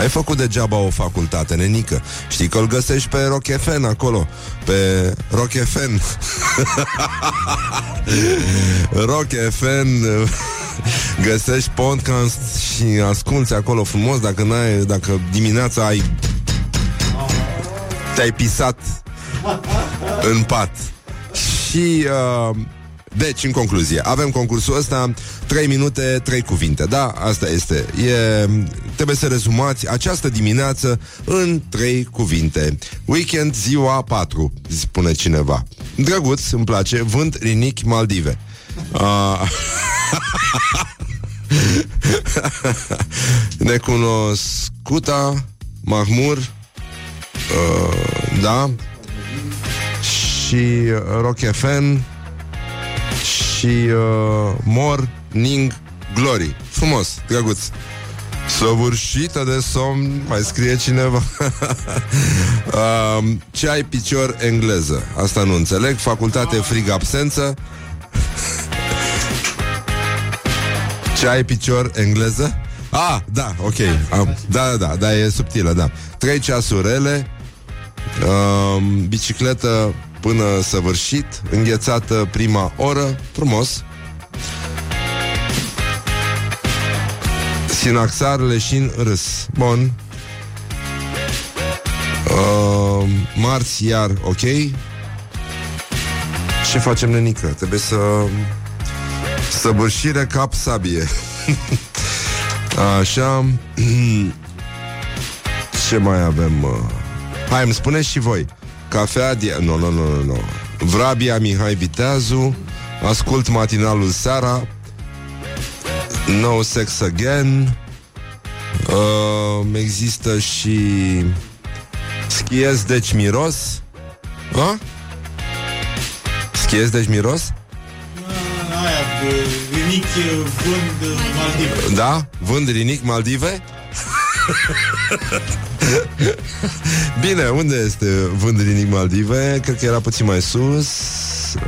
Ai făcut degeaba o facultate, nenică. Știi că îl găsești pe Rock FM acolo Pe Rock FM Rock FM Găsești podcast și asculti acolo frumos Dacă n-ai, dacă dimineața ai Te-ai pisat În pat. Și uh, deci, în concluzie, avem concursul ăsta 3 minute, 3 cuvinte Da, asta este. E, Trebuie să rezumați această dimineață În 3 cuvinte. Weekend, ziua 4 Spune cineva. Drăguț, îmi place, vânt, rinic, Maldive. Uh, Necunoscuta Mahmur uh, Da Și uh, Rock FM Și uh, Morning Glory. Frumos, drăguț. Săvârșită de somn Mai scrie cineva. Uh, Ce ai picior engleză? Asta nu înțeleg. Facultate frig absență Ce ai picior engleză? Ah, da, ok Am, Da, da, da, e subtilă, da Trei ceasurele um, Bicicletă până săvârșit, înghețată prima oră, frumos. Sinaxar, leșin, râs. Bun. Uh, marți, iar, ok. Ce facem, nenică? Trebuie să... Săvârșire cap sabie. Așa. Ce mai avem? uh? Hai, îmi spuneți și voi. Cafea dia... Nu, nu, nu, nu, nu. Vrabia Mihai Viteazu. Ascult matinalul seara. No sex again. Uh, există și Schiez deci miros A? Schiez deci miros? Aia, rinic vând Maldive. Da? Vând rinic Maldive? Bine, unde este vând rinic Maldive? Cred că era puțin mai sus uh,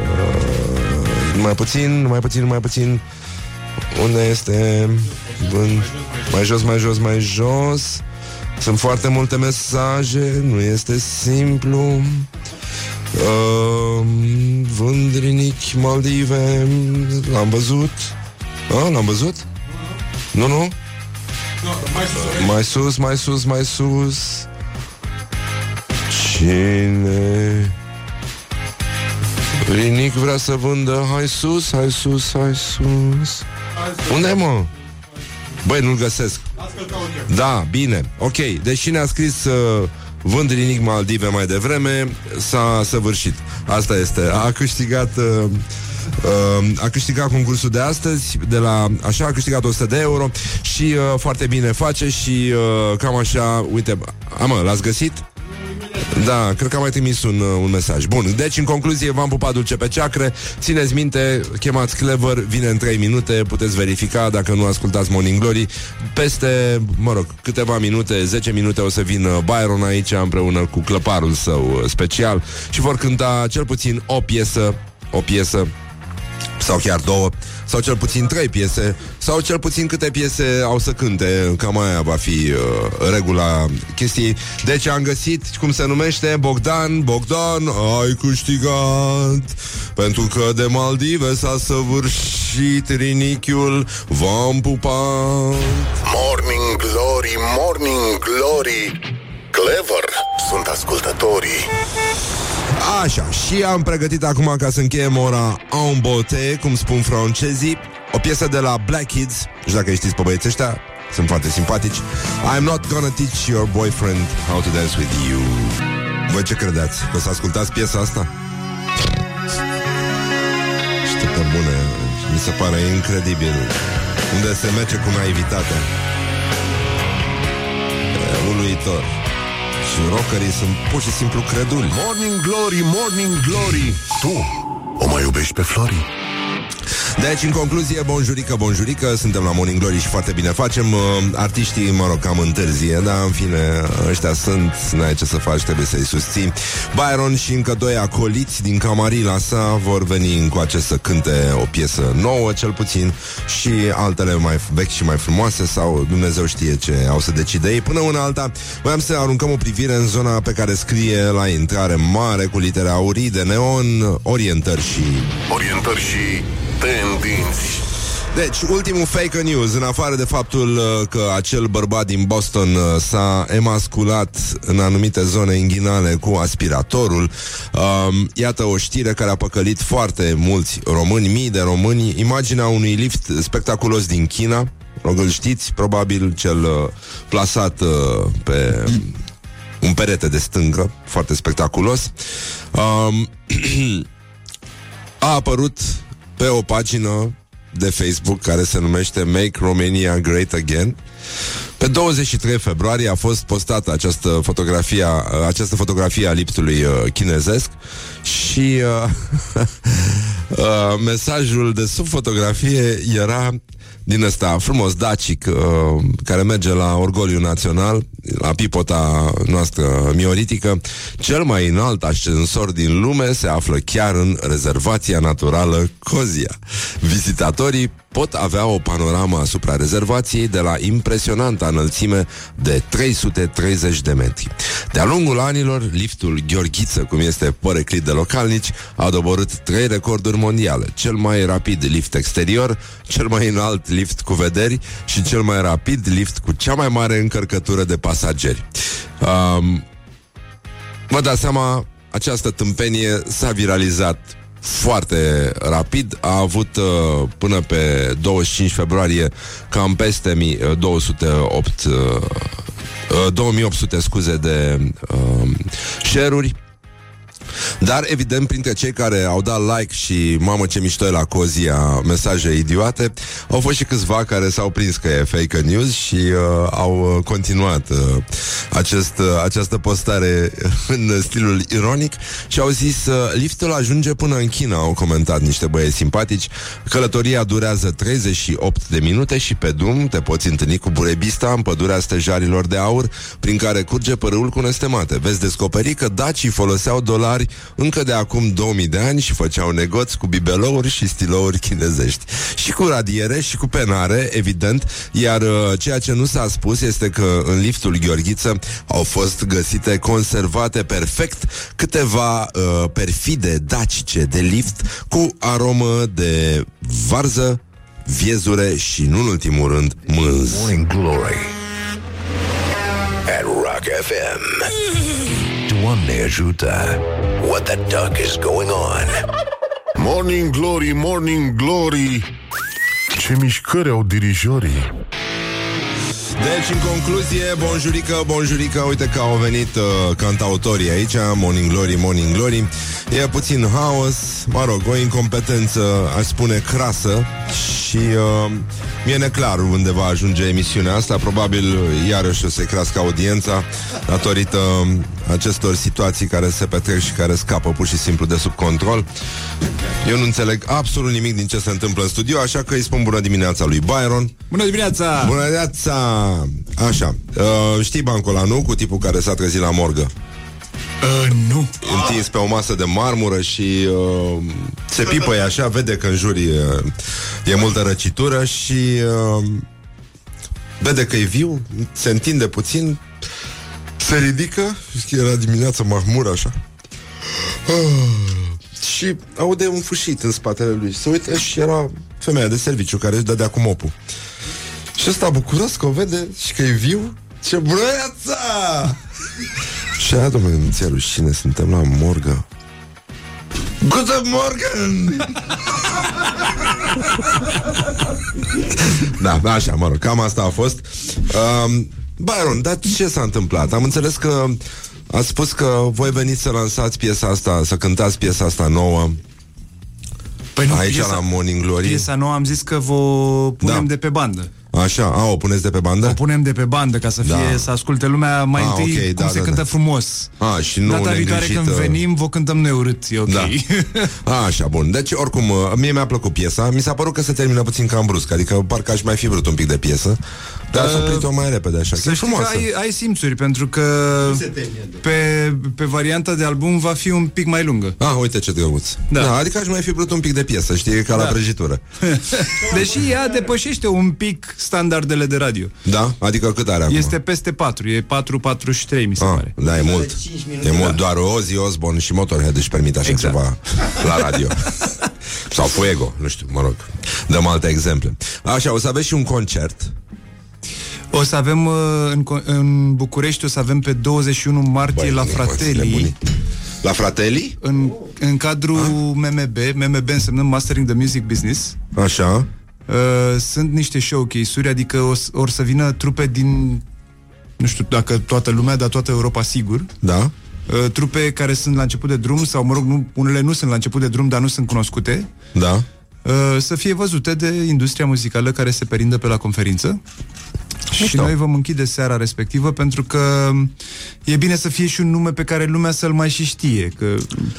Mai puțin, mai puțin, mai puțin Unde este vând Mai jos, mai jos, mai jos Sunt foarte multe mesaje Nu este simplu uh, Vând rinic Maldive L-am văzut. Ah, L-am văzut? Nu, nu? Mai sus, mai sus, mai sus. Cine? Rinic vrea să vândă. Hai sus, hai sus, hai sus. Unde mă? Băi, nu-l găsesc. Da, bine, ok Deci cine a scris uh, Vând Rinic Maldive mai devreme S-a săvârșit Asta este, a câștigat uh, Uh, a câștigat concursul de astăzi de la, așa, a câștigat 100 de euro și uh, foarte bine face și uh, cam așa, uite, amă, l-ați găsit? Da, cred că am mai trimis un, uh, un mesaj. Bun, deci în concluzie v-am pupat dulce pe ceacre. Țineți minte, chemați Clever, vine în 3 minute, puteți verifica dacă nu ascultați Morning Glory. Peste, mă rog, câteva minute, 10 minute o să vină Byron aici împreună cu clăparul său uh, special și vor cânta cel puțin o piesă, o piesă sau chiar două, sau cel puțin trei piese, sau cel puțin câte piese au să cânte, cam aia va fi uh, regula chestiei. Deci am găsit, cum se numește, Bogdan, Bogdan, ai câștigat, pentru că de Maldive s-a săvârșit rinichiul, v-am pupat. Morning Glory, Morning Glory Clever sunt ascultătorii Așa, și am pregătit acum ca să încheiem ora en beauté, cum spun francezii, o piesă de la Black Kids, nu știu dacă îi știți pe băieții ăștia, sunt foarte simpatici. I'm not gonna teach your boyfriend how to dance with you. Voi ce credeți? Că o să ascultați piesa asta? Știu că bune, mi se pare incredibil unde se merge cu naivitate. E uluitor. Și rockerii sunt pur și simplu creduli. Morning Glory, Morning Glory Tu o mai iubești pe Flori? Deci, în concluzie, bonjurică, bonjurică Suntem la Morning Glory și foarte bine facem. Uh, Artiștii, mă rog, cam întârzie Dar, în fine, ăștia sunt N-ai ce să faci, trebuie să-i susții. Byron și încă doi acoliți din camarila sa Vor veni încoace să cânte O piesă nouă, cel puțin Și altele mai vechi și mai frumoase Sau Dumnezeu știe ce au să decide ei. Până una alta, voiam să aruncăm o privire În zona pe care scrie la intrare mare Cu litere aurii de neon Orientări și... Orientări și tendinți Deci, ultimul fake news, în afară de faptul uh, că acel bărbat din Boston uh, s-a emasculat în anumite zone inghinale cu aspiratorul, um, iată o știre care a păcălit foarte mulți români, mii de români, imaginea unui lift spectaculos din China, rog, îl știți, probabil cel uh, plasat uh, pe un perete de stâncă, foarte spectaculos. Um, a apărut pe o pagină de Facebook care se numește Make Romania Great Again. Pe 23 februarie a fost postată această fotografie, această fotografie a liptului uh, chinezesc și uh, uh, mesajul de sub fotografie era din ăsta frumos dacic uh, care merge la Orgoliu Național, la pipota noastră mioritică. Cel mai înalt ascensor din lume se află chiar în rezervația naturală Cozia. Vizitatorii pot avea o panoramă asupra rezervației de la impresionanta înălțime de 330 de metri. De-a lungul anilor, liftul Gheorghiță, cum este poreclit de localnici, a doborât trei recorduri mondiale. Cel mai rapid lift exterior, cel mai înalt lift cu vederi și cel mai rapid lift cu cea mai mare încărcătură de pasageri. Um, vă dați seama, această tâmpenie s-a viralizat foarte rapid. A avut uh, până pe 25 februarie cam peste mi, uh, 208 uh, uh, 2800 scuze de uh, share-uri. Dar, evident, printre cei care au dat like și mamă ce mișto e la Cozia, mesaje idiote, au fost și câțiva care s-au prins că e fake news și uh, au uh, continuat uh, acest, uh, această postare în stilul ironic și au zis uh, liftul ajunge până în China, au comentat niște băieți simpatici. Călătoria durează 38 de minute și pe drum te poți întâlni cu burebista în pădurea stejarilor de aur prin care curge părâul cu nestemate. Vezi descoperi că dacii foloseau dolari încă de acum 2000 de ani și făceau negoți cu bibelouri și stilouri chinezești. Și cu radiere și cu penare, evident, iar uh, ceea ce nu s-a spus este că în liftul Gheorghiță au fost găsite conservate perfect câteva uh, perfide dacice de lift cu aromă de varză, viezure și, nu în ultimul rând, mânz. Morning Glory at Rock FM. Doamne ajută! What the duck is going on? Morning Glory, Morning Glory Ce mișcări au dirijorii Deci, în concluzie, bonjurică, bonjurică, uite că au venit uh, cantautorii aici, Morning Glory, Morning Glory. E puțin haos, mă rog, o incompetență, aș spune, crasă și uh, mi-e neclar unde va ajunge emisiunea asta. Probabil, iarăși, o să crească audiența datorită acestor situații care se petrec și care scapă pur și simplu de sub control. Eu nu înțeleg absolut nimic din ce se întâmplă în studio, așa că îi spun bună dimineața lui Byron. Bună dimineața! Bună dimineața! Așa, uh, știi bancul ăla, nu? Cu tipul care s-a trezit la morgă. Uh, nu. Întins pe o masă de marmură și uh, se pipăie așa, vede că în jur e, e multă răcitură și uh, vede că e viu, se întinde puțin, se ridică, știi că era dimineața mahmur așa. Ah, și aude un fâșit în spatele lui. Se uită și era femeia de serviciu care își dădea cu mopul. Și ăsta bucuros că o vede și că e viu. Ce bunăiața! și aia, domnule, nu ți-e rușine, suntem la morgă. Guten Morgen! da, așa, mă rog, cam asta a fost. Um, Byron, dar ce s-a întâmplat? Am înțeles că ați spus că voi veniți să lansați piesa asta, să cântați piesa asta nouă. Păi nu, Aici piesa, la Morning Glory. Piesa nouă am zis că vă punem Da. de pe bandă. Așa, a, o puneți de pe bandă? O punem de pe bandă ca să fie, Da. să asculte lumea mai Ah, întâi ok, cum da, se da, cântă da. frumos. A, și nu Data viitoare când neglijit, uh, venim, vă cântăm noi urât, e ok. Da. A, așa, bun. Deci, oricum, uh, mie mi-a plăcut piesa. Mi s-a părut că se termină puțin cam brusc. Adică parcă aș mai fi vrut un pic de piesă. Dar Uh, s-a oprit-o mai repede, așa. Că Să e știi frumoasă. că ai, ai simțuri, pentru că pe, pe varianta de album va fi un pic mai lungă. Ah, uite ce drăguț. Da. da. adică aș mai fi vrut un pic de piesă, știi, ca la Da. prăjitură. Deși ea depășește un pic standardele de radio. Da? Adică cât are acum? Este peste 4, e 4-43, mi se Ah, pare. da, e mult. E mult, doar Ozzy Osbourne și Motorhead își permit așa Exact. ceva la radio. Sau Fuego, nu știu, mă rog. Dăm alte exemple. Așa, o să aveți și un concert. O să avem uh, în, co- în București, o să avem pe 21 martie Băi, la nu poți Fratelli, nebuni. La Fratelli? în, în cadrul MMB, MMB însemnând Mastering the Music Business. Așa. Uh, sunt niște showcase-uri, adică o, s- or să vină trupe din, nu știu dacă toată lumea, dar toată Europa sigur. Da. Uh, trupe care sunt la început de drum sau, mă rog, nu, unele nu sunt la început de drum, dar nu sunt cunoscute. Da. Uh, să fie văzute de industria muzicală care se perindă pe la conferință. Și Mișto. noi vom închide seara respectivă pentru că e bine să fie și un nume pe care lumea să-l mai și știe. Că,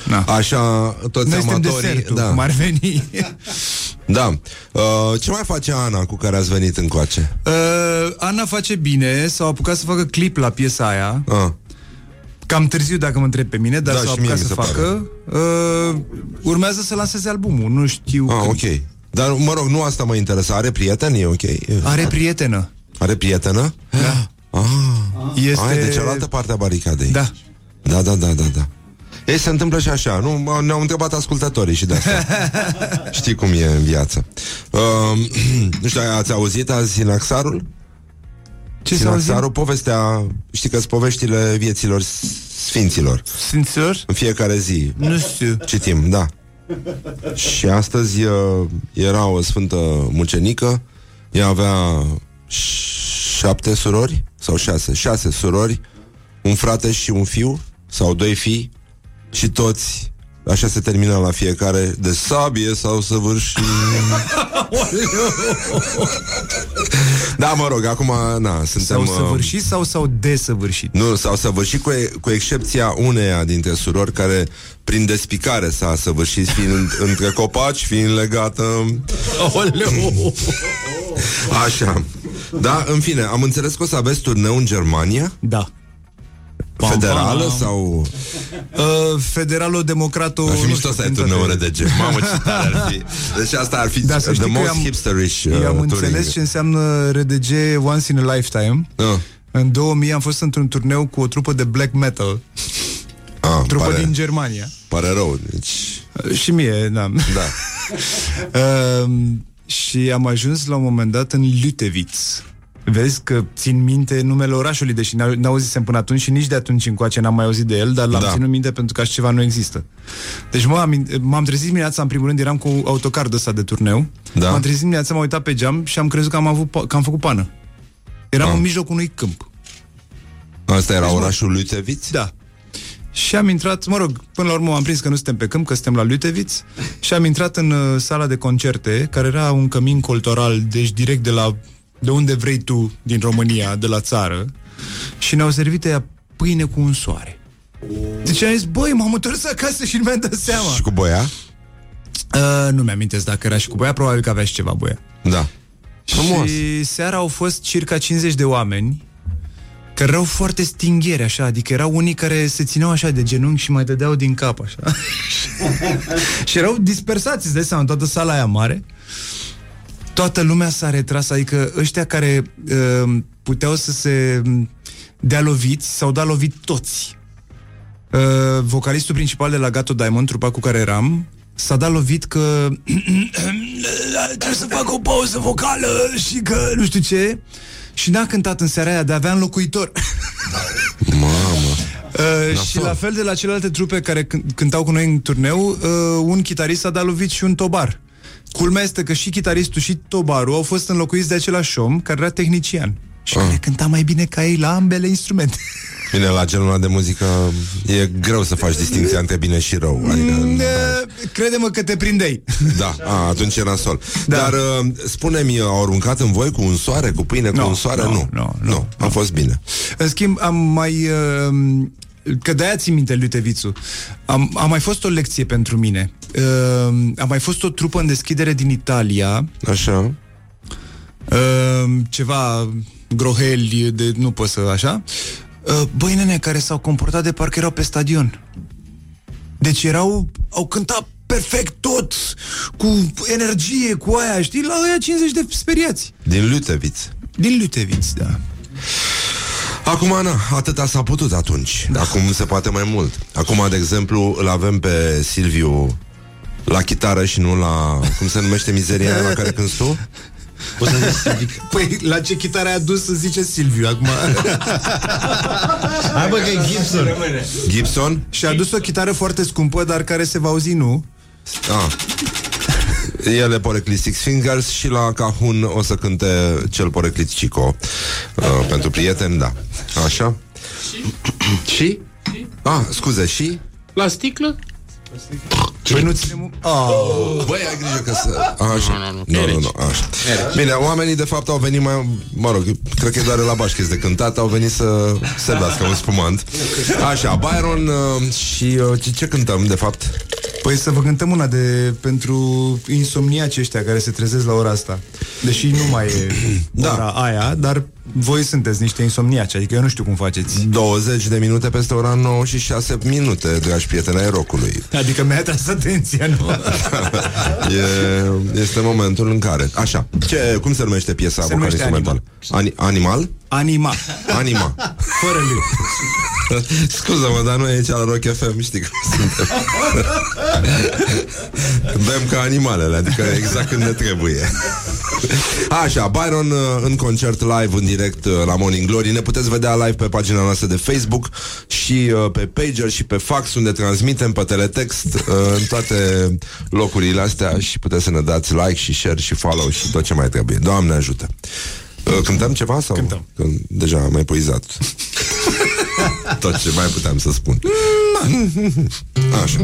na. Așa, toți Noi suntem amatorii... desertul, da. cum ar veni. Da. Uh, ce mai face Ana cu care ați venit încoace? Uh, Ana face bine, s-au apucat să facă clip la piesa aia. Ah. Cam târziu, dacă mă întreb pe mine, dar Da, s-au și mie apucat mi să se facă. Uh, urmează să lanseze albumul, nu știu Ah, când. ok. Dar, mă rog, nu asta mă interesează. Are prieteni? E ok. Are prietenă. Are prietenă? Da. Ah. Este... Ai, de cealaltă parte a baricadei. Da. Da, da, da, da, da. Ei, se întâmplă și așa, nu? M- Ne-au întrebat ascultătorii și de asta. Știi cum e în viață. Uh, nu știu, ați auzit azi Sinaxarul? Ce s-a Sinaxarul, povestea, știi că sunt poveștile vieților s- sfinților. Sfinților? În fiecare zi. Nu știu. Citim, da. Și astăzi uh, era o sfântă mucenică, ea avea șapte surori, sau șase, șase surori, un frate și un fiu, sau doi fii, și toți, așa se termina la fiecare, de sabie sau săvârșit. da, mă rog, acum, na, suntem... S-au uh, săvârșit sau s-au desăvârșit? nu, s-au săvârșit cu, e- cu excepția uneia dintre surori care, prin despicare, s-a săvârșit fiind între copaci, fiind legată... Oleu! Așa. Da, în fine, am înțeles că o să aveți turneu în Germania? Da. Federală pam. sau... Uh, Federalo-democrato... Ar fi nu mișto știu, să ai prin turneu toate- RDG. Mamă, ce tare ar fi. Deci asta ar fi Da, să the știi că most i-am- hipsterish uh, I-am touring. înțeles ce înseamnă RDG Once in a Lifetime. Ah, În 2000 am fost într-un turneu cu o trupă de black metal. ah, Trupă pare, din Germania. pare rău. Deci, Uh, Și mie, da. da. uh, și am ajuns la un moment dat în Lütewitz. Vezi că țin minte numele orașului, deși n- n-auzisem până atunci și nici de atunci încoace n-am mai auzit de el, dar l-am Da. ținut minte pentru că așa ceva nu există. Deci mă, am, m-am trezit dimineața, în primul rând, eram cu autocar de ăsta de turneu. Da. M-am trezit dimineața, m-am uitat pe geam și am crezut că am, avut, pa- că am făcut pană. Eram Ah. în mijlocul unui câmp. Asta era orașul Lutevitz? Da. Și am intrat, mă rog, până la urmă am prins că nu suntem pe câmp, că suntem la Lutewitz și am intrat în uh, sala de concerte, care era un cămin cultural, deci direct de la de unde vrei tu din România, de la țară, și ne-au servit ea pâine cu un soare. Deci am zis, băi, m-am întors acasă și nu mi-am dat seama. Și cu boia? Uh, nu mi-amintesc dacă era și cu boia, probabil că avea și ceva boia. Da. Frumos. Și seara au fost circa 50 de oameni care erau foarte stingheri, așa, adică erau unii care se țineau așa de genunchi și mai dădeau din cap, așa. și erau dispersați, îți dai seama, în toată sala aia mare. Toată lumea s-a retras, adică ăștia care uh, puteau să se um, dea loviți, s-au dat lovit toți. Uh, vocalistul principal de la Gato Diamond, trupa cu care eram, s-a dat lovit că trebuie să fac o pauză vocală și că nu știu ce și n-a cântat în seara aia de avea înlocuitor. Mamă. Uh, și la fel de la celelalte trupe care cânt- cântau cu noi în turneu, uh, un chitarist s-a dat lovit și un tobar. Culmea este că și chitaristul și tobarul au fost înlocuiți de același om care era tehnician și care cânta mai bine ca ei la ambele instrumente. Bine, la genul ăla de muzică e greu să faci distinția între bine și rău. Adică, Mm, uh, Crede-mă că te prindei. da, a, atunci e nasol. Da. Dar uh, spune-mi, au aruncat în voi cu un soare, cu pâine, Nu, cu un soare? nu, nu, nu, nu, a fost bine. În schimb, am mai... Uh, că de-aia țin minte Lutevițu. Am, am mai fost o lecție pentru mine. Uh, am mai fost o trupă în deschidere din Italia. Așa. Uh, ceva groheli de... Nu pot să... Așa. Uh, băi, nene, care s-au comportat de parcă erau pe stadion. Deci erau... Au cântat perfect tot, cu energie, cu aia, știi? La aia 50 de speriați. Din Lutevitz. Din Luteviț, da. Acum, Ana, atâta s-a putut atunci. Da. Acum se poate mai mult. Acum, de exemplu, îl avem pe Silviu la chitară și nu la... Cum se numește mizeria aia la care cânti tu? Poți să zici Păi la ce chitară ai adus să zice Silviu acum? Hai bă că e Gibson. Gibson? Și a adus o chitară foarte scumpă, dar care se va auzi, nu? Ah. El e poreclit Six Fingers și la Cahun o să cânte cel poreclit Chico. Uh, pentru prieteni, da. Așa? Și? Ah, scuze, și? La sticlă? Păi nu ținem... Oh. Băi, ai grijă că să... Așa. Nu, nu, nu, așa. Bine, oamenii de fapt au venit mai... Mă rog, cred că e doar la bașcheț de cântat, au venit să servească un spumant. Așa, Byron uh, și uh, ce, ce cântăm, de fapt? Păi să vă cântăm una de pentru insomniaci ăștia care se trezesc la ora asta. Deși nu mai e Da. ora aia, dar voi sunteți niște insomniaci, adică eu nu știu cum faceți. 20 de minute peste ora 9 și 6 minute, dragi prieteni ai rocului. Adică mi-a atras atenția, nu? e, este momentul în care... Așa, ce, cum se numește piesa Se vocal numește instrumentală? Ani, animal? Anima. Anima. Fără lui. Scuză-mă, dar noi aici la Rock FM știi cum suntem. Bem ca animalele, adică exact când ne trebuie. Așa, Byron uh, în concert live, în direct uh, la Morning Glory. Ne puteți vedea live pe pagina noastră de Facebook și uh, pe pager și pe fax, unde transmitem pe teletext uh, în toate locurile astea și puteți să ne dați like și share și follow și tot ce mai trebuie. Doamne ajută! Uh, Cântăm ceva? Sau? Cântăm. Că deja am epuizat tot ce mai puteam să spun. Așa.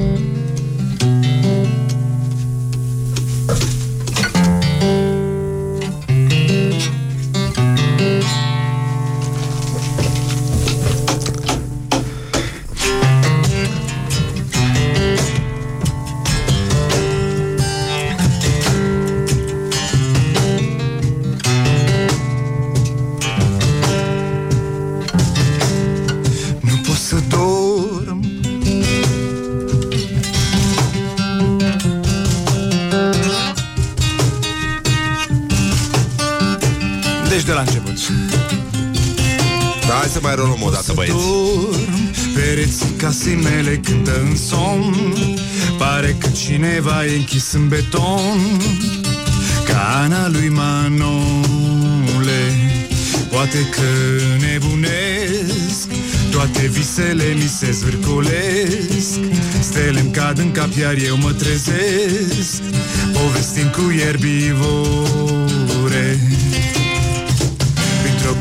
Mai rolăm o dată, băieți. Dorm, pereții casei mele cântă în somn. Pare că cineva e închis în beton. Ca Ana lui Manole Poate că nebunesc. Toate visele mi se zvârcolesc. Stele-mi cad în cap iar eu mă trezesc. Povestim cu ierbivore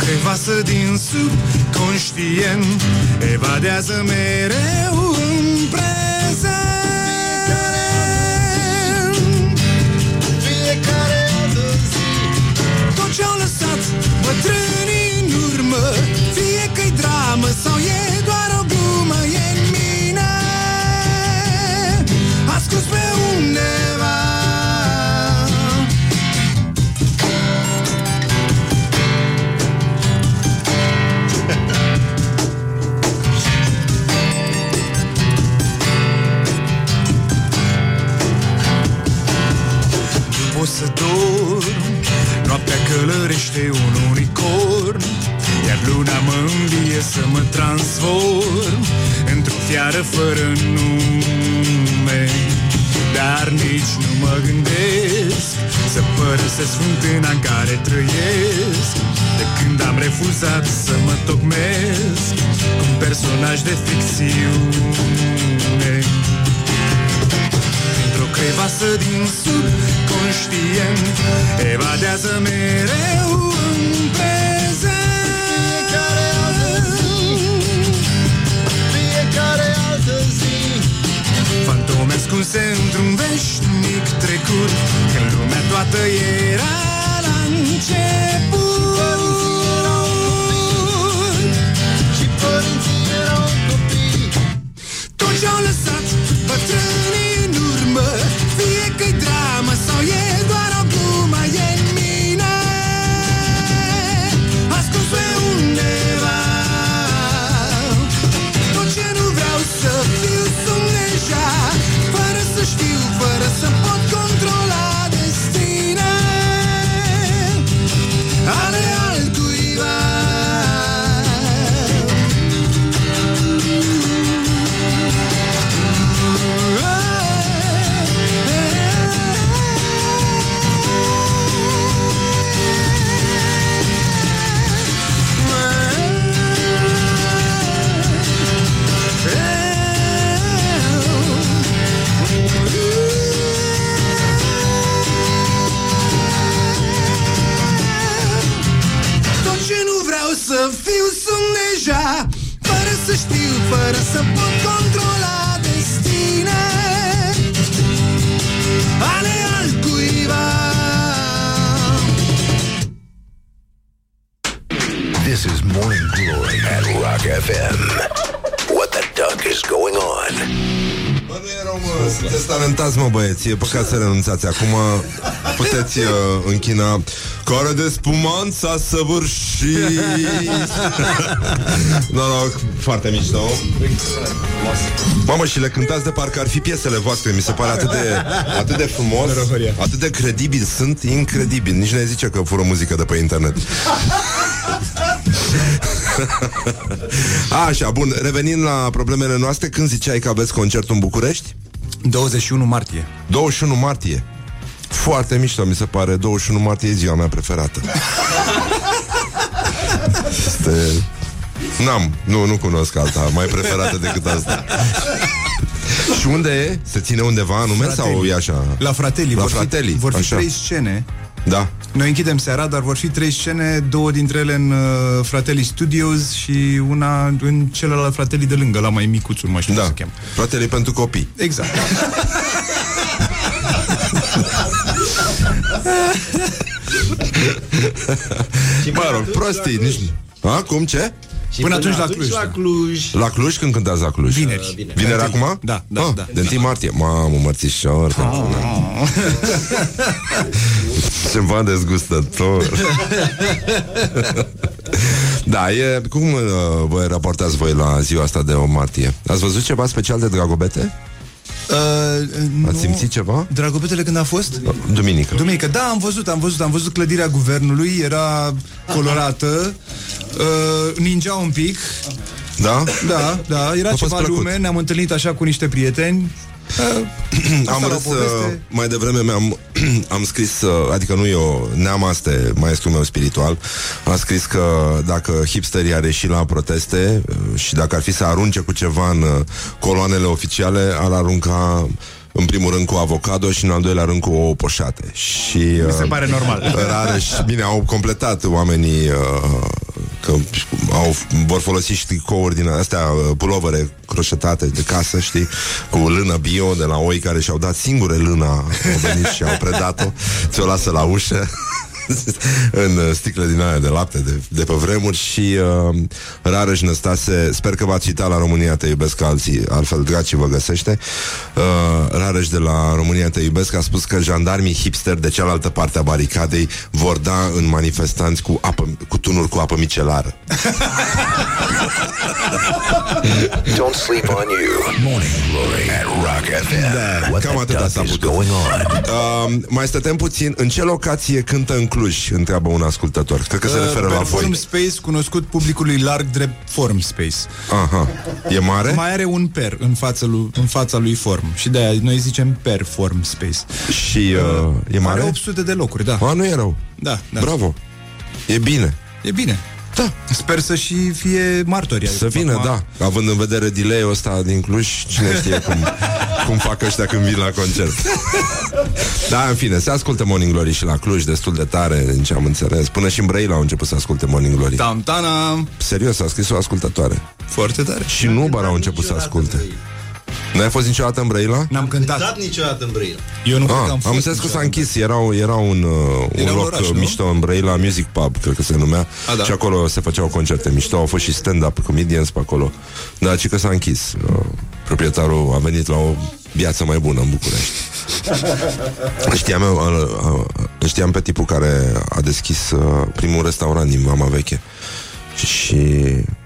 crevasă din sub conștient Evadează mereu în prezent să dorm. Noaptea călărește un unicorn Iar luna mă învie să mă transform Într-o fiară fără nume. Dar nici nu mă gândesc Să părăsesc fântâna în care trăiesc. De când am refuzat să mă tocmesc Cu un personaj de ficțiune. Într-o crevasă din sud conștient Evadează mereu în prezent Fiecare altă zi Fiecare altă zi. Fantome ascunse într-un veșnic trecut Când lumea toată era la început. Și părinții erau copii. Tot ce-au lăsat bătrânii în urmă talentați, mă băieți E păcat să renunțați. Acum puteți uh, închina. Care de spumant s-a săvârșit? Noroc, foarte mișto. Mamă, și le cântați de parcă ar fi piesele voastre. Mi se pare atât de, atât de frumos Atât de credibil. Sunt incredibil. Nici ne zice că fură muzică de pe internet. Așa, bun, revenind la problemele noastre Când ziceai că aveți concertul în București? 21 martie 21 martie. Foarte mișto, mi se pare. 21 martie e ziua mea preferată. Este... N-am, nu, nu cunosc alta. Mai preferată decât asta. Și unde e? Se ține undeva anume Fratelli. sau e așa? La Fratelli La vor Fratelli, fi, vor fi așa. trei scene. Da. Noi închidem seara, dar vor fi trei scene Două dintre ele în uh, Fratelli Studios Și una în celălalt Fratelli de lângă La mai micuțul, mai știu Da, cum se cheamă. Fratele pentru copii. Exact Mă rog, prostii nici... A, cum, ce? Și până atunci la Cluj, La da. Cluj. La Cluj când cântați la Cluj? Vineri. Uh, vineri. Vineri De întâi. acum? Da, da, ah, da. De 1 martie. Mamă, mărțișor. Ceva dezgustător. da, e... Cum uh, vă raportați voi la ziua asta de 8 martie? Ați văzut ceva special de Dragobete? Uh, Ați nu. simțit ceva? Dragobetele când a fost? Duminică. Duminică, da, am văzut, am văzut, am văzut clădirea guvernului, era colorată, uh, ningea un pic, Da? da, da, era A fost ceva plăcut. lume, ne-am întâlnit așa cu niște prieteni. Uh, am asta la râs, poveste. uh, mai devreme mi-am, am scris, uh, adică nu eu, Neamaste, maestrul meu spiritual, a scris că dacă hipsterii ar ieși la proteste uh, și dacă ar fi să arunce cu ceva în uh, coloanele oficiale, ar arunca în primul rând cu avocado și în al doilea rând cu ouă poșate. Și, Mi se uh, pare normal. Rare și bine au completat oamenii uh, că au, vor folosi și tricouri din astea, uh, pulovere croșetate de casă, știi, cu lână bio de la oi care și-au dat singure lâna, au venit și au predat-o, ți-o lasă la ușă în uh, sticle din aia de lapte de, de pe vremuri și uh, Rareș Năstase, sper că va cita la România Te iubesc ca alții, altfel dracii vă găsește uh, Rareș de la România Te iubesc a spus că jandarmii hipster de cealaltă parte a baricadei vor da în manifestanți cu, apă, cu tunuri cu apă micelară Don't sleep on you. Morning Glory at Rock FM. What cam the atâta duck s-a is putut. going on? uh, Mai stătem puțin În ce locație cântă în Cluj? Întreabă un ascultător Cred că se referă la Perform voi Space, cunoscut publicului larg drept Form Space. Aha. E mare? Mai are un per în fața lui, în fața lui Form și de aia noi zicem Perform Space. Și uh, e mare? Are 800 de locuri, da. A, nu e rău Da, da. Bravo E bine E bine. Da. Sper să și fie martori. Să vină, da Având în vedere delay-ul ăsta din Cluj Cine știe cum, cum fac ăștia când vin la concert Da, în fine, se ascultă Morning Glory și la Cluj Destul de tare, din ce am înțeles Până și în Brăila au început să asculte Morning Glory Tam tana. Serios, a scris o ascultătoare Foarte tare. Și nu bar au început să asculte Nu ai fost niciodată în Brăila? N-am cântat. Dat niciodată în Brăila. Eu nu cred Ah, că am am fost. înțeles că s-a închis Era, era un, uh, un Era un loc oraș, uh, nu? mișto în Brăila Music Pub, cred că se numea A, da. Și acolo se făceau concerte mișto Au fost și stand-up comedians pe acolo Dar ci că s-a închis uh, Proprietarul a venit la o viață mai bună în București Știam, eu, uh, uh, știam pe tipul care a deschis uh, primul restaurant din Mama Veche Și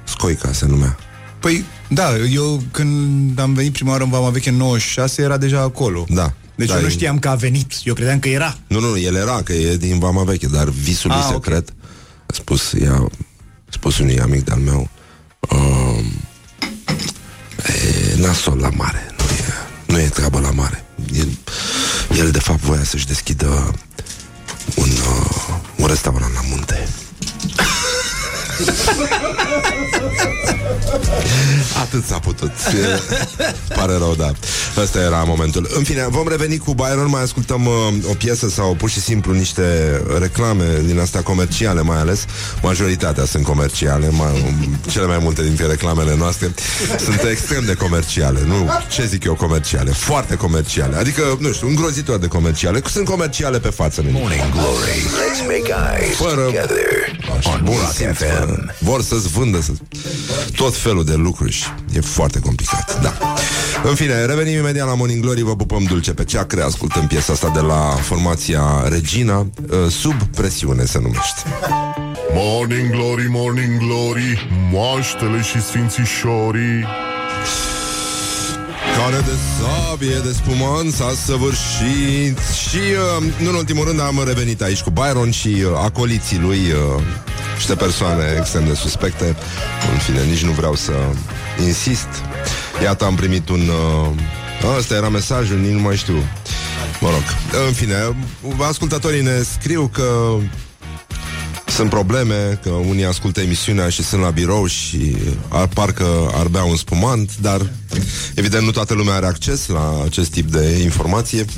Scoica se numea Păi, da, eu când am venit prima oară în Vama Veche în 96 era deja acolo. Da Deci da, eu nu e- știam că a venit, eu credeam că era. Nu, nu, el era, că e din Vama Veche, dar visul lui Ah, ok. secret a spus, ia, a spus unui amic de-al meu, um, e nasol la mare, nu e, nu e treabă la mare. El, el de fapt voia să-și deschidă un, uh, un restaurant la munte. Atât s-a putut. E, Pare rău, da. Ăsta era momentul. În fine, vom reveni cu Byron. Mai ascultăm uh, o piesă sau pur și simplu Niște reclame din astea comerciale Mai ales, majoritatea sunt comerciale mai, Cele mai multe dintre reclamele noastre Sunt extrem de comerciale Nu, ce zic eu comerciale? Foarte comerciale, adică, nu știu, îngrozitor de comerciale. Sunt comerciale pe față Morning Glory. Let's make eyes Fără- together. On Rock FM. Vor să-ți vândă să... tot felul de lucruri și e foarte complicat. Da. În fine, revenim imediat la Morning Glory, vă pupăm dulce pe ceacre, ascultăm piesa asta de la formația Regina, uh, sub presiune se numește. Morning Glory, Morning Glory, moaștele și sfințișorii. Care de sabie, de spumant s-a săvârșit Și, uh, nu în ultimul rând, am revenit aici cu Byron și uh, acoliții lui uh, Niște persoane extrem de suspecte. În fine, nici nu vreau să insist. Iată, am primit un... Uh, ăsta era mesajul, nici nu mai știu. Mă rog, în fine, ascultătorii ne scriu că sunt probleme, că unii ascultă emisiunea și sunt la birou și ar, parcă ar bea un spumant, dar evident nu toată lumea are acces la acest tip de informație.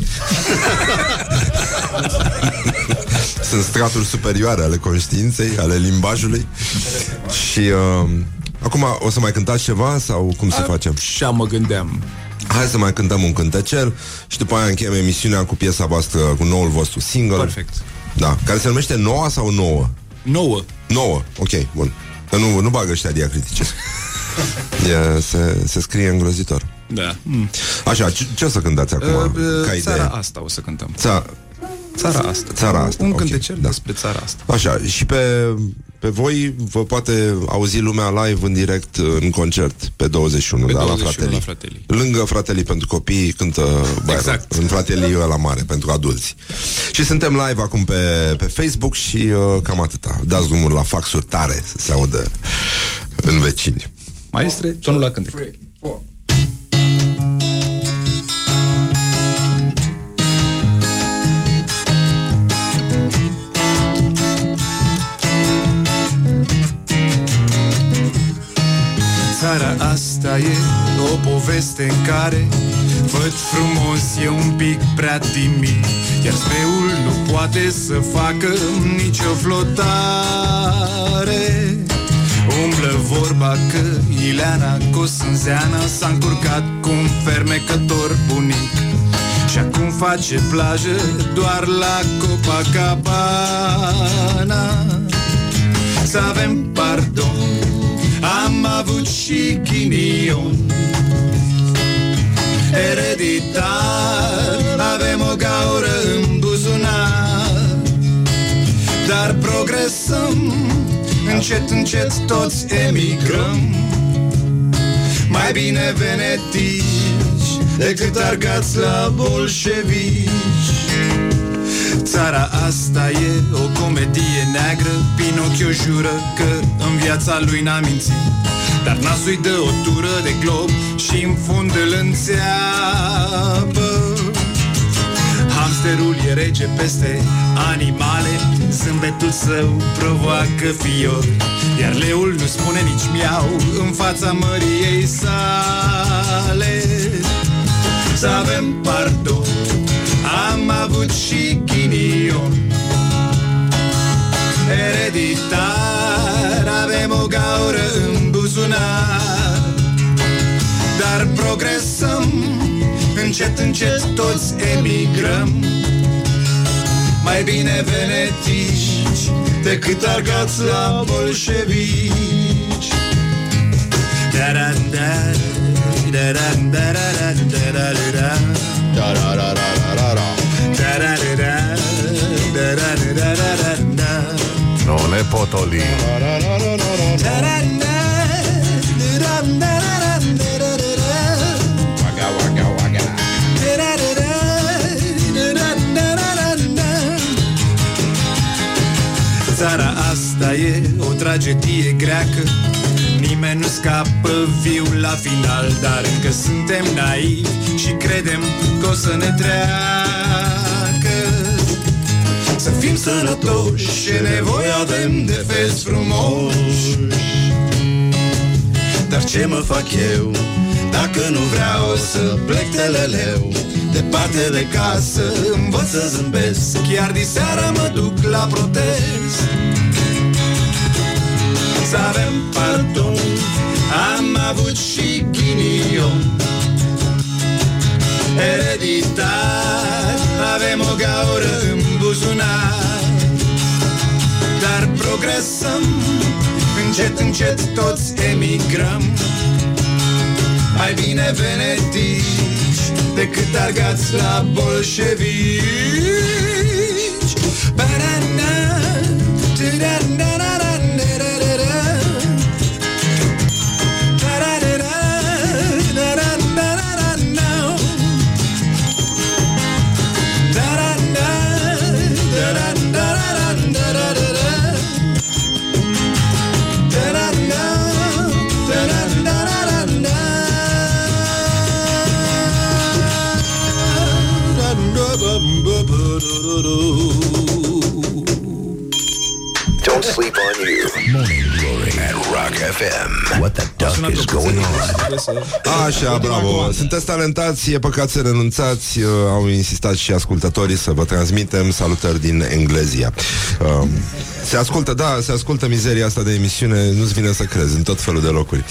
sunt straturi superioare ale conștiinței, ale limbajului și uh, acum o să mai cântați ceva sau cum să facem? Și mă gândeam. Hai să mai cântăm un cântecel și după aia încheiem emisiunea cu piesa voastră, cu noul vostru single. Perfect. Da, care se numește Noua sau Nouă? Nouă. Nouă, ok, bun. Dar nu, nu bagă ăștia diacritice. e, se, se scrie îngrozitor. Da. Mm. Așa, ce, ce o să cântați acum? Uh, ca țara idee? asta o să cântăm. Ța... Țara asta. Țara asta, Un ok, cântecel da. despre țara asta. Așa, și pe, pe voi vă poate auzi lumea live în direct în concert pe 21, Pe da, 21 la Fratelii. la Fratelii. Lângă Fratelii pentru copii cântă Byron. Exact. În Fratelii la mare pentru adulți. Și suntem live acum pe, pe Facebook și uh, cam atâta. Dați drumul la faxuri tare să se audă în vecini. Maestre, tonul la cântec. Țara asta e o poveste în care Văd frumos e un pic prea timid Iar speul nu poate să facă nicio flotare. Umblă vorba că Ileana Cosânzeana S-a încurcat cu un fermecător bunic Și acum face plajă doar la Copacabana. Să avem pardon Am avut și ghinion. Ereditar Avem o gaură în buzunar. Dar progresăm Încet, încet toți emigrăm. Mai bine venetici Decât argați la bolșevici Țara asta e o comedie neagră. Pinocchio jură că în viața lui n-a mințit. Dar nasul-i dă o tură de glob și în fund îl înțeapă. Hamsterul e rege peste animale. Zâmbetul său provoacă fior Iar leul nu spune nici miau În fața măriei sale. Să avem pardon Am avut și ghinion. Ereditar Avem o gaură în buzunar. Dar progresăm Încet, încet toți emigrăm. Mai bine venetici Decât argați la bolșevici. Da-da-da, da-da-da, da-da-da, ne potoli. Țara asta e o tragedie greacă. Nimeni nu scapă viu la final Dar încă suntem naivi și credem că o să ne treacă. Să fim sănătoși, ce nevoie avem de fes frumoși. Dar ce mă fac eu dacă nu vreau să plec teleleu Departe de casă învăț să zâmbesc Chiar diseară mă duc la protest Să avem pardon Am avut și ghinion. Ereditar Avem o gaură în buzunar. Dar progresăm. Încet, încet toți emigrăm. Mai bine venetici Decât argați la bolșevici Ba-da-na, da da da sleep on you. Morning Glory at Rock FM. What the duck is going on? Așa, bravo. Sunteți talentați, e păcat să renunțați. Uh, Au insistat și ascultătorii să vă transmitem salutări din Englezia. Um, se ascultă, da, se ascultă mizeria asta de emisiune, nu-ți vine să crezi, în tot felul de locuri.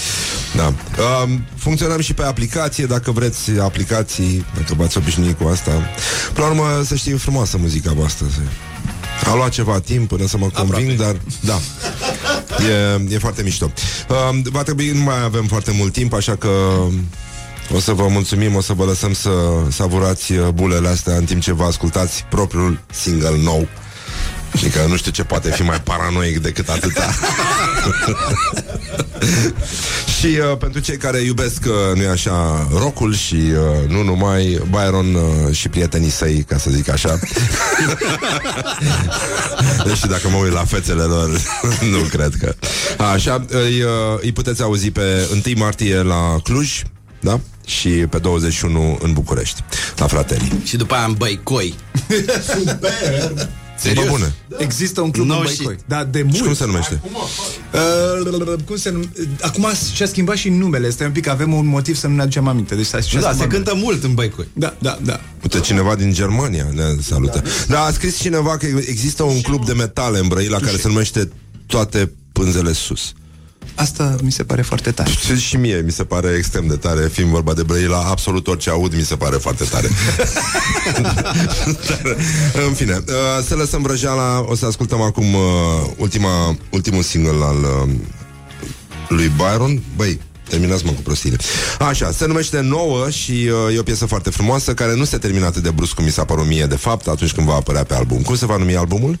Da. Um, funcționăm și pe aplicație, dacă vreți aplicații, dacă v-ați obișnuit cu asta. Până la urmă, să știm frumoasă muzica voastră. A luat ceva timp până să mă conving, dar da. E, e foarte mișto. Uh, va trebui, nu mai avem foarte mult timp, așa că o să vă mulțumim, o să vă lăsăm să savurați uh, bulele astea în timp ce vă ascultați propriul single nou. Adică nu știu ce poate fi mai paranoic decât atâta. și uh, pentru cei care iubesc, uh, nu așa, rockul și uh, nu numai, Byron uh, și prietenii săi, ca să zic așa. Deși dacă mă uit la fețele lor, nu cred că... Așa, îi, uh, îi puteți auzi pe 1 martie la Cluj, da? Și pe 21 în București, la Fratelii. Și după aia în Băicoi. Super! Serios? bune. Există un club No în shit. Băicoi. Da, de mult. Și cum se numește? Uh, cum se nume... Acum și-a schimbat și numele. Este un pic, avem un motiv să nu ne aducem aminte. Deci s-a, și-a Da, se schimbat cântă mult în Băicoi. Da, da, da. Uite, cineva din Germania ne salută. Da, a scris cineva că există un club de metale în Brăila care se numește Toate pânzele sus. Asta mi se pare foarte tare. Și, și mie mi se pare extrem de tare, fiind vorba de Brăila, absolut orice aud mi se pare foarte tare. Dar, în fine, uh, să lăsăm vrăjeala, o să ascultăm acum uh, ultima, ultimul single al uh, lui Byron. Băi, Terminați mă cu prostile. Așa, se numește Nouă și uh, e o piesă foarte frumoasă care nu se termină atât de brusc cum mi s-a părut mie de fapt atunci când va apărea pe album. Cum se va numi albumul?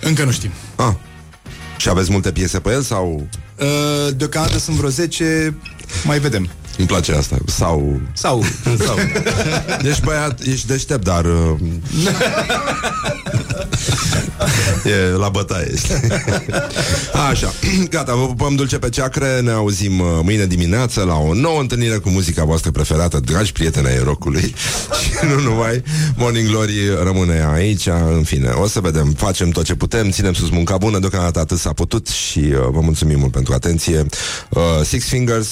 Încă nu știm. Ah. Și aveți multe piese pe el sau Uh, deocamdată sunt vreo 10, mai vedem. Îmi place asta? Sau Sau, sau. Ești băiat, ești deștept, dar uh, E la bătaie este. Așa, gata, vă pupăm dulce pe ceacre Ne auzim uh, mâine dimineață La o nouă întâlnire cu muzica voastră preferată Dragi prieteni ai rockului Și nu numai Morning Glory rămâne aici În fine, o să vedem, facem tot ce putem Ținem sus munca bună, deocamdată atât s-a putut Și uh, vă mulțumim mult pentru atenție uh, Six Fingers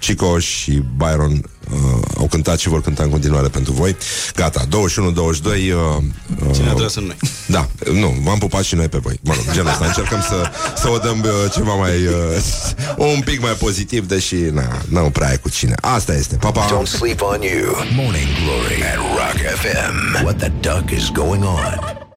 Chico și Byron uh, au cântat și vor cânta în continuare pentru voi. Gata, 21-22 uh, uh, Cine adresăm noi? Da, nu, v-am pupat și noi pe voi. Mă rog, genul ăsta. Încercăm să, să o dăm uh, ceva mai uh, un pic mai pozitiv, deși na, nu prea e cu cine. Asta este. Pa, pa. Don't sleep on you. Morning Glory at Rock FM. What the duck is going on?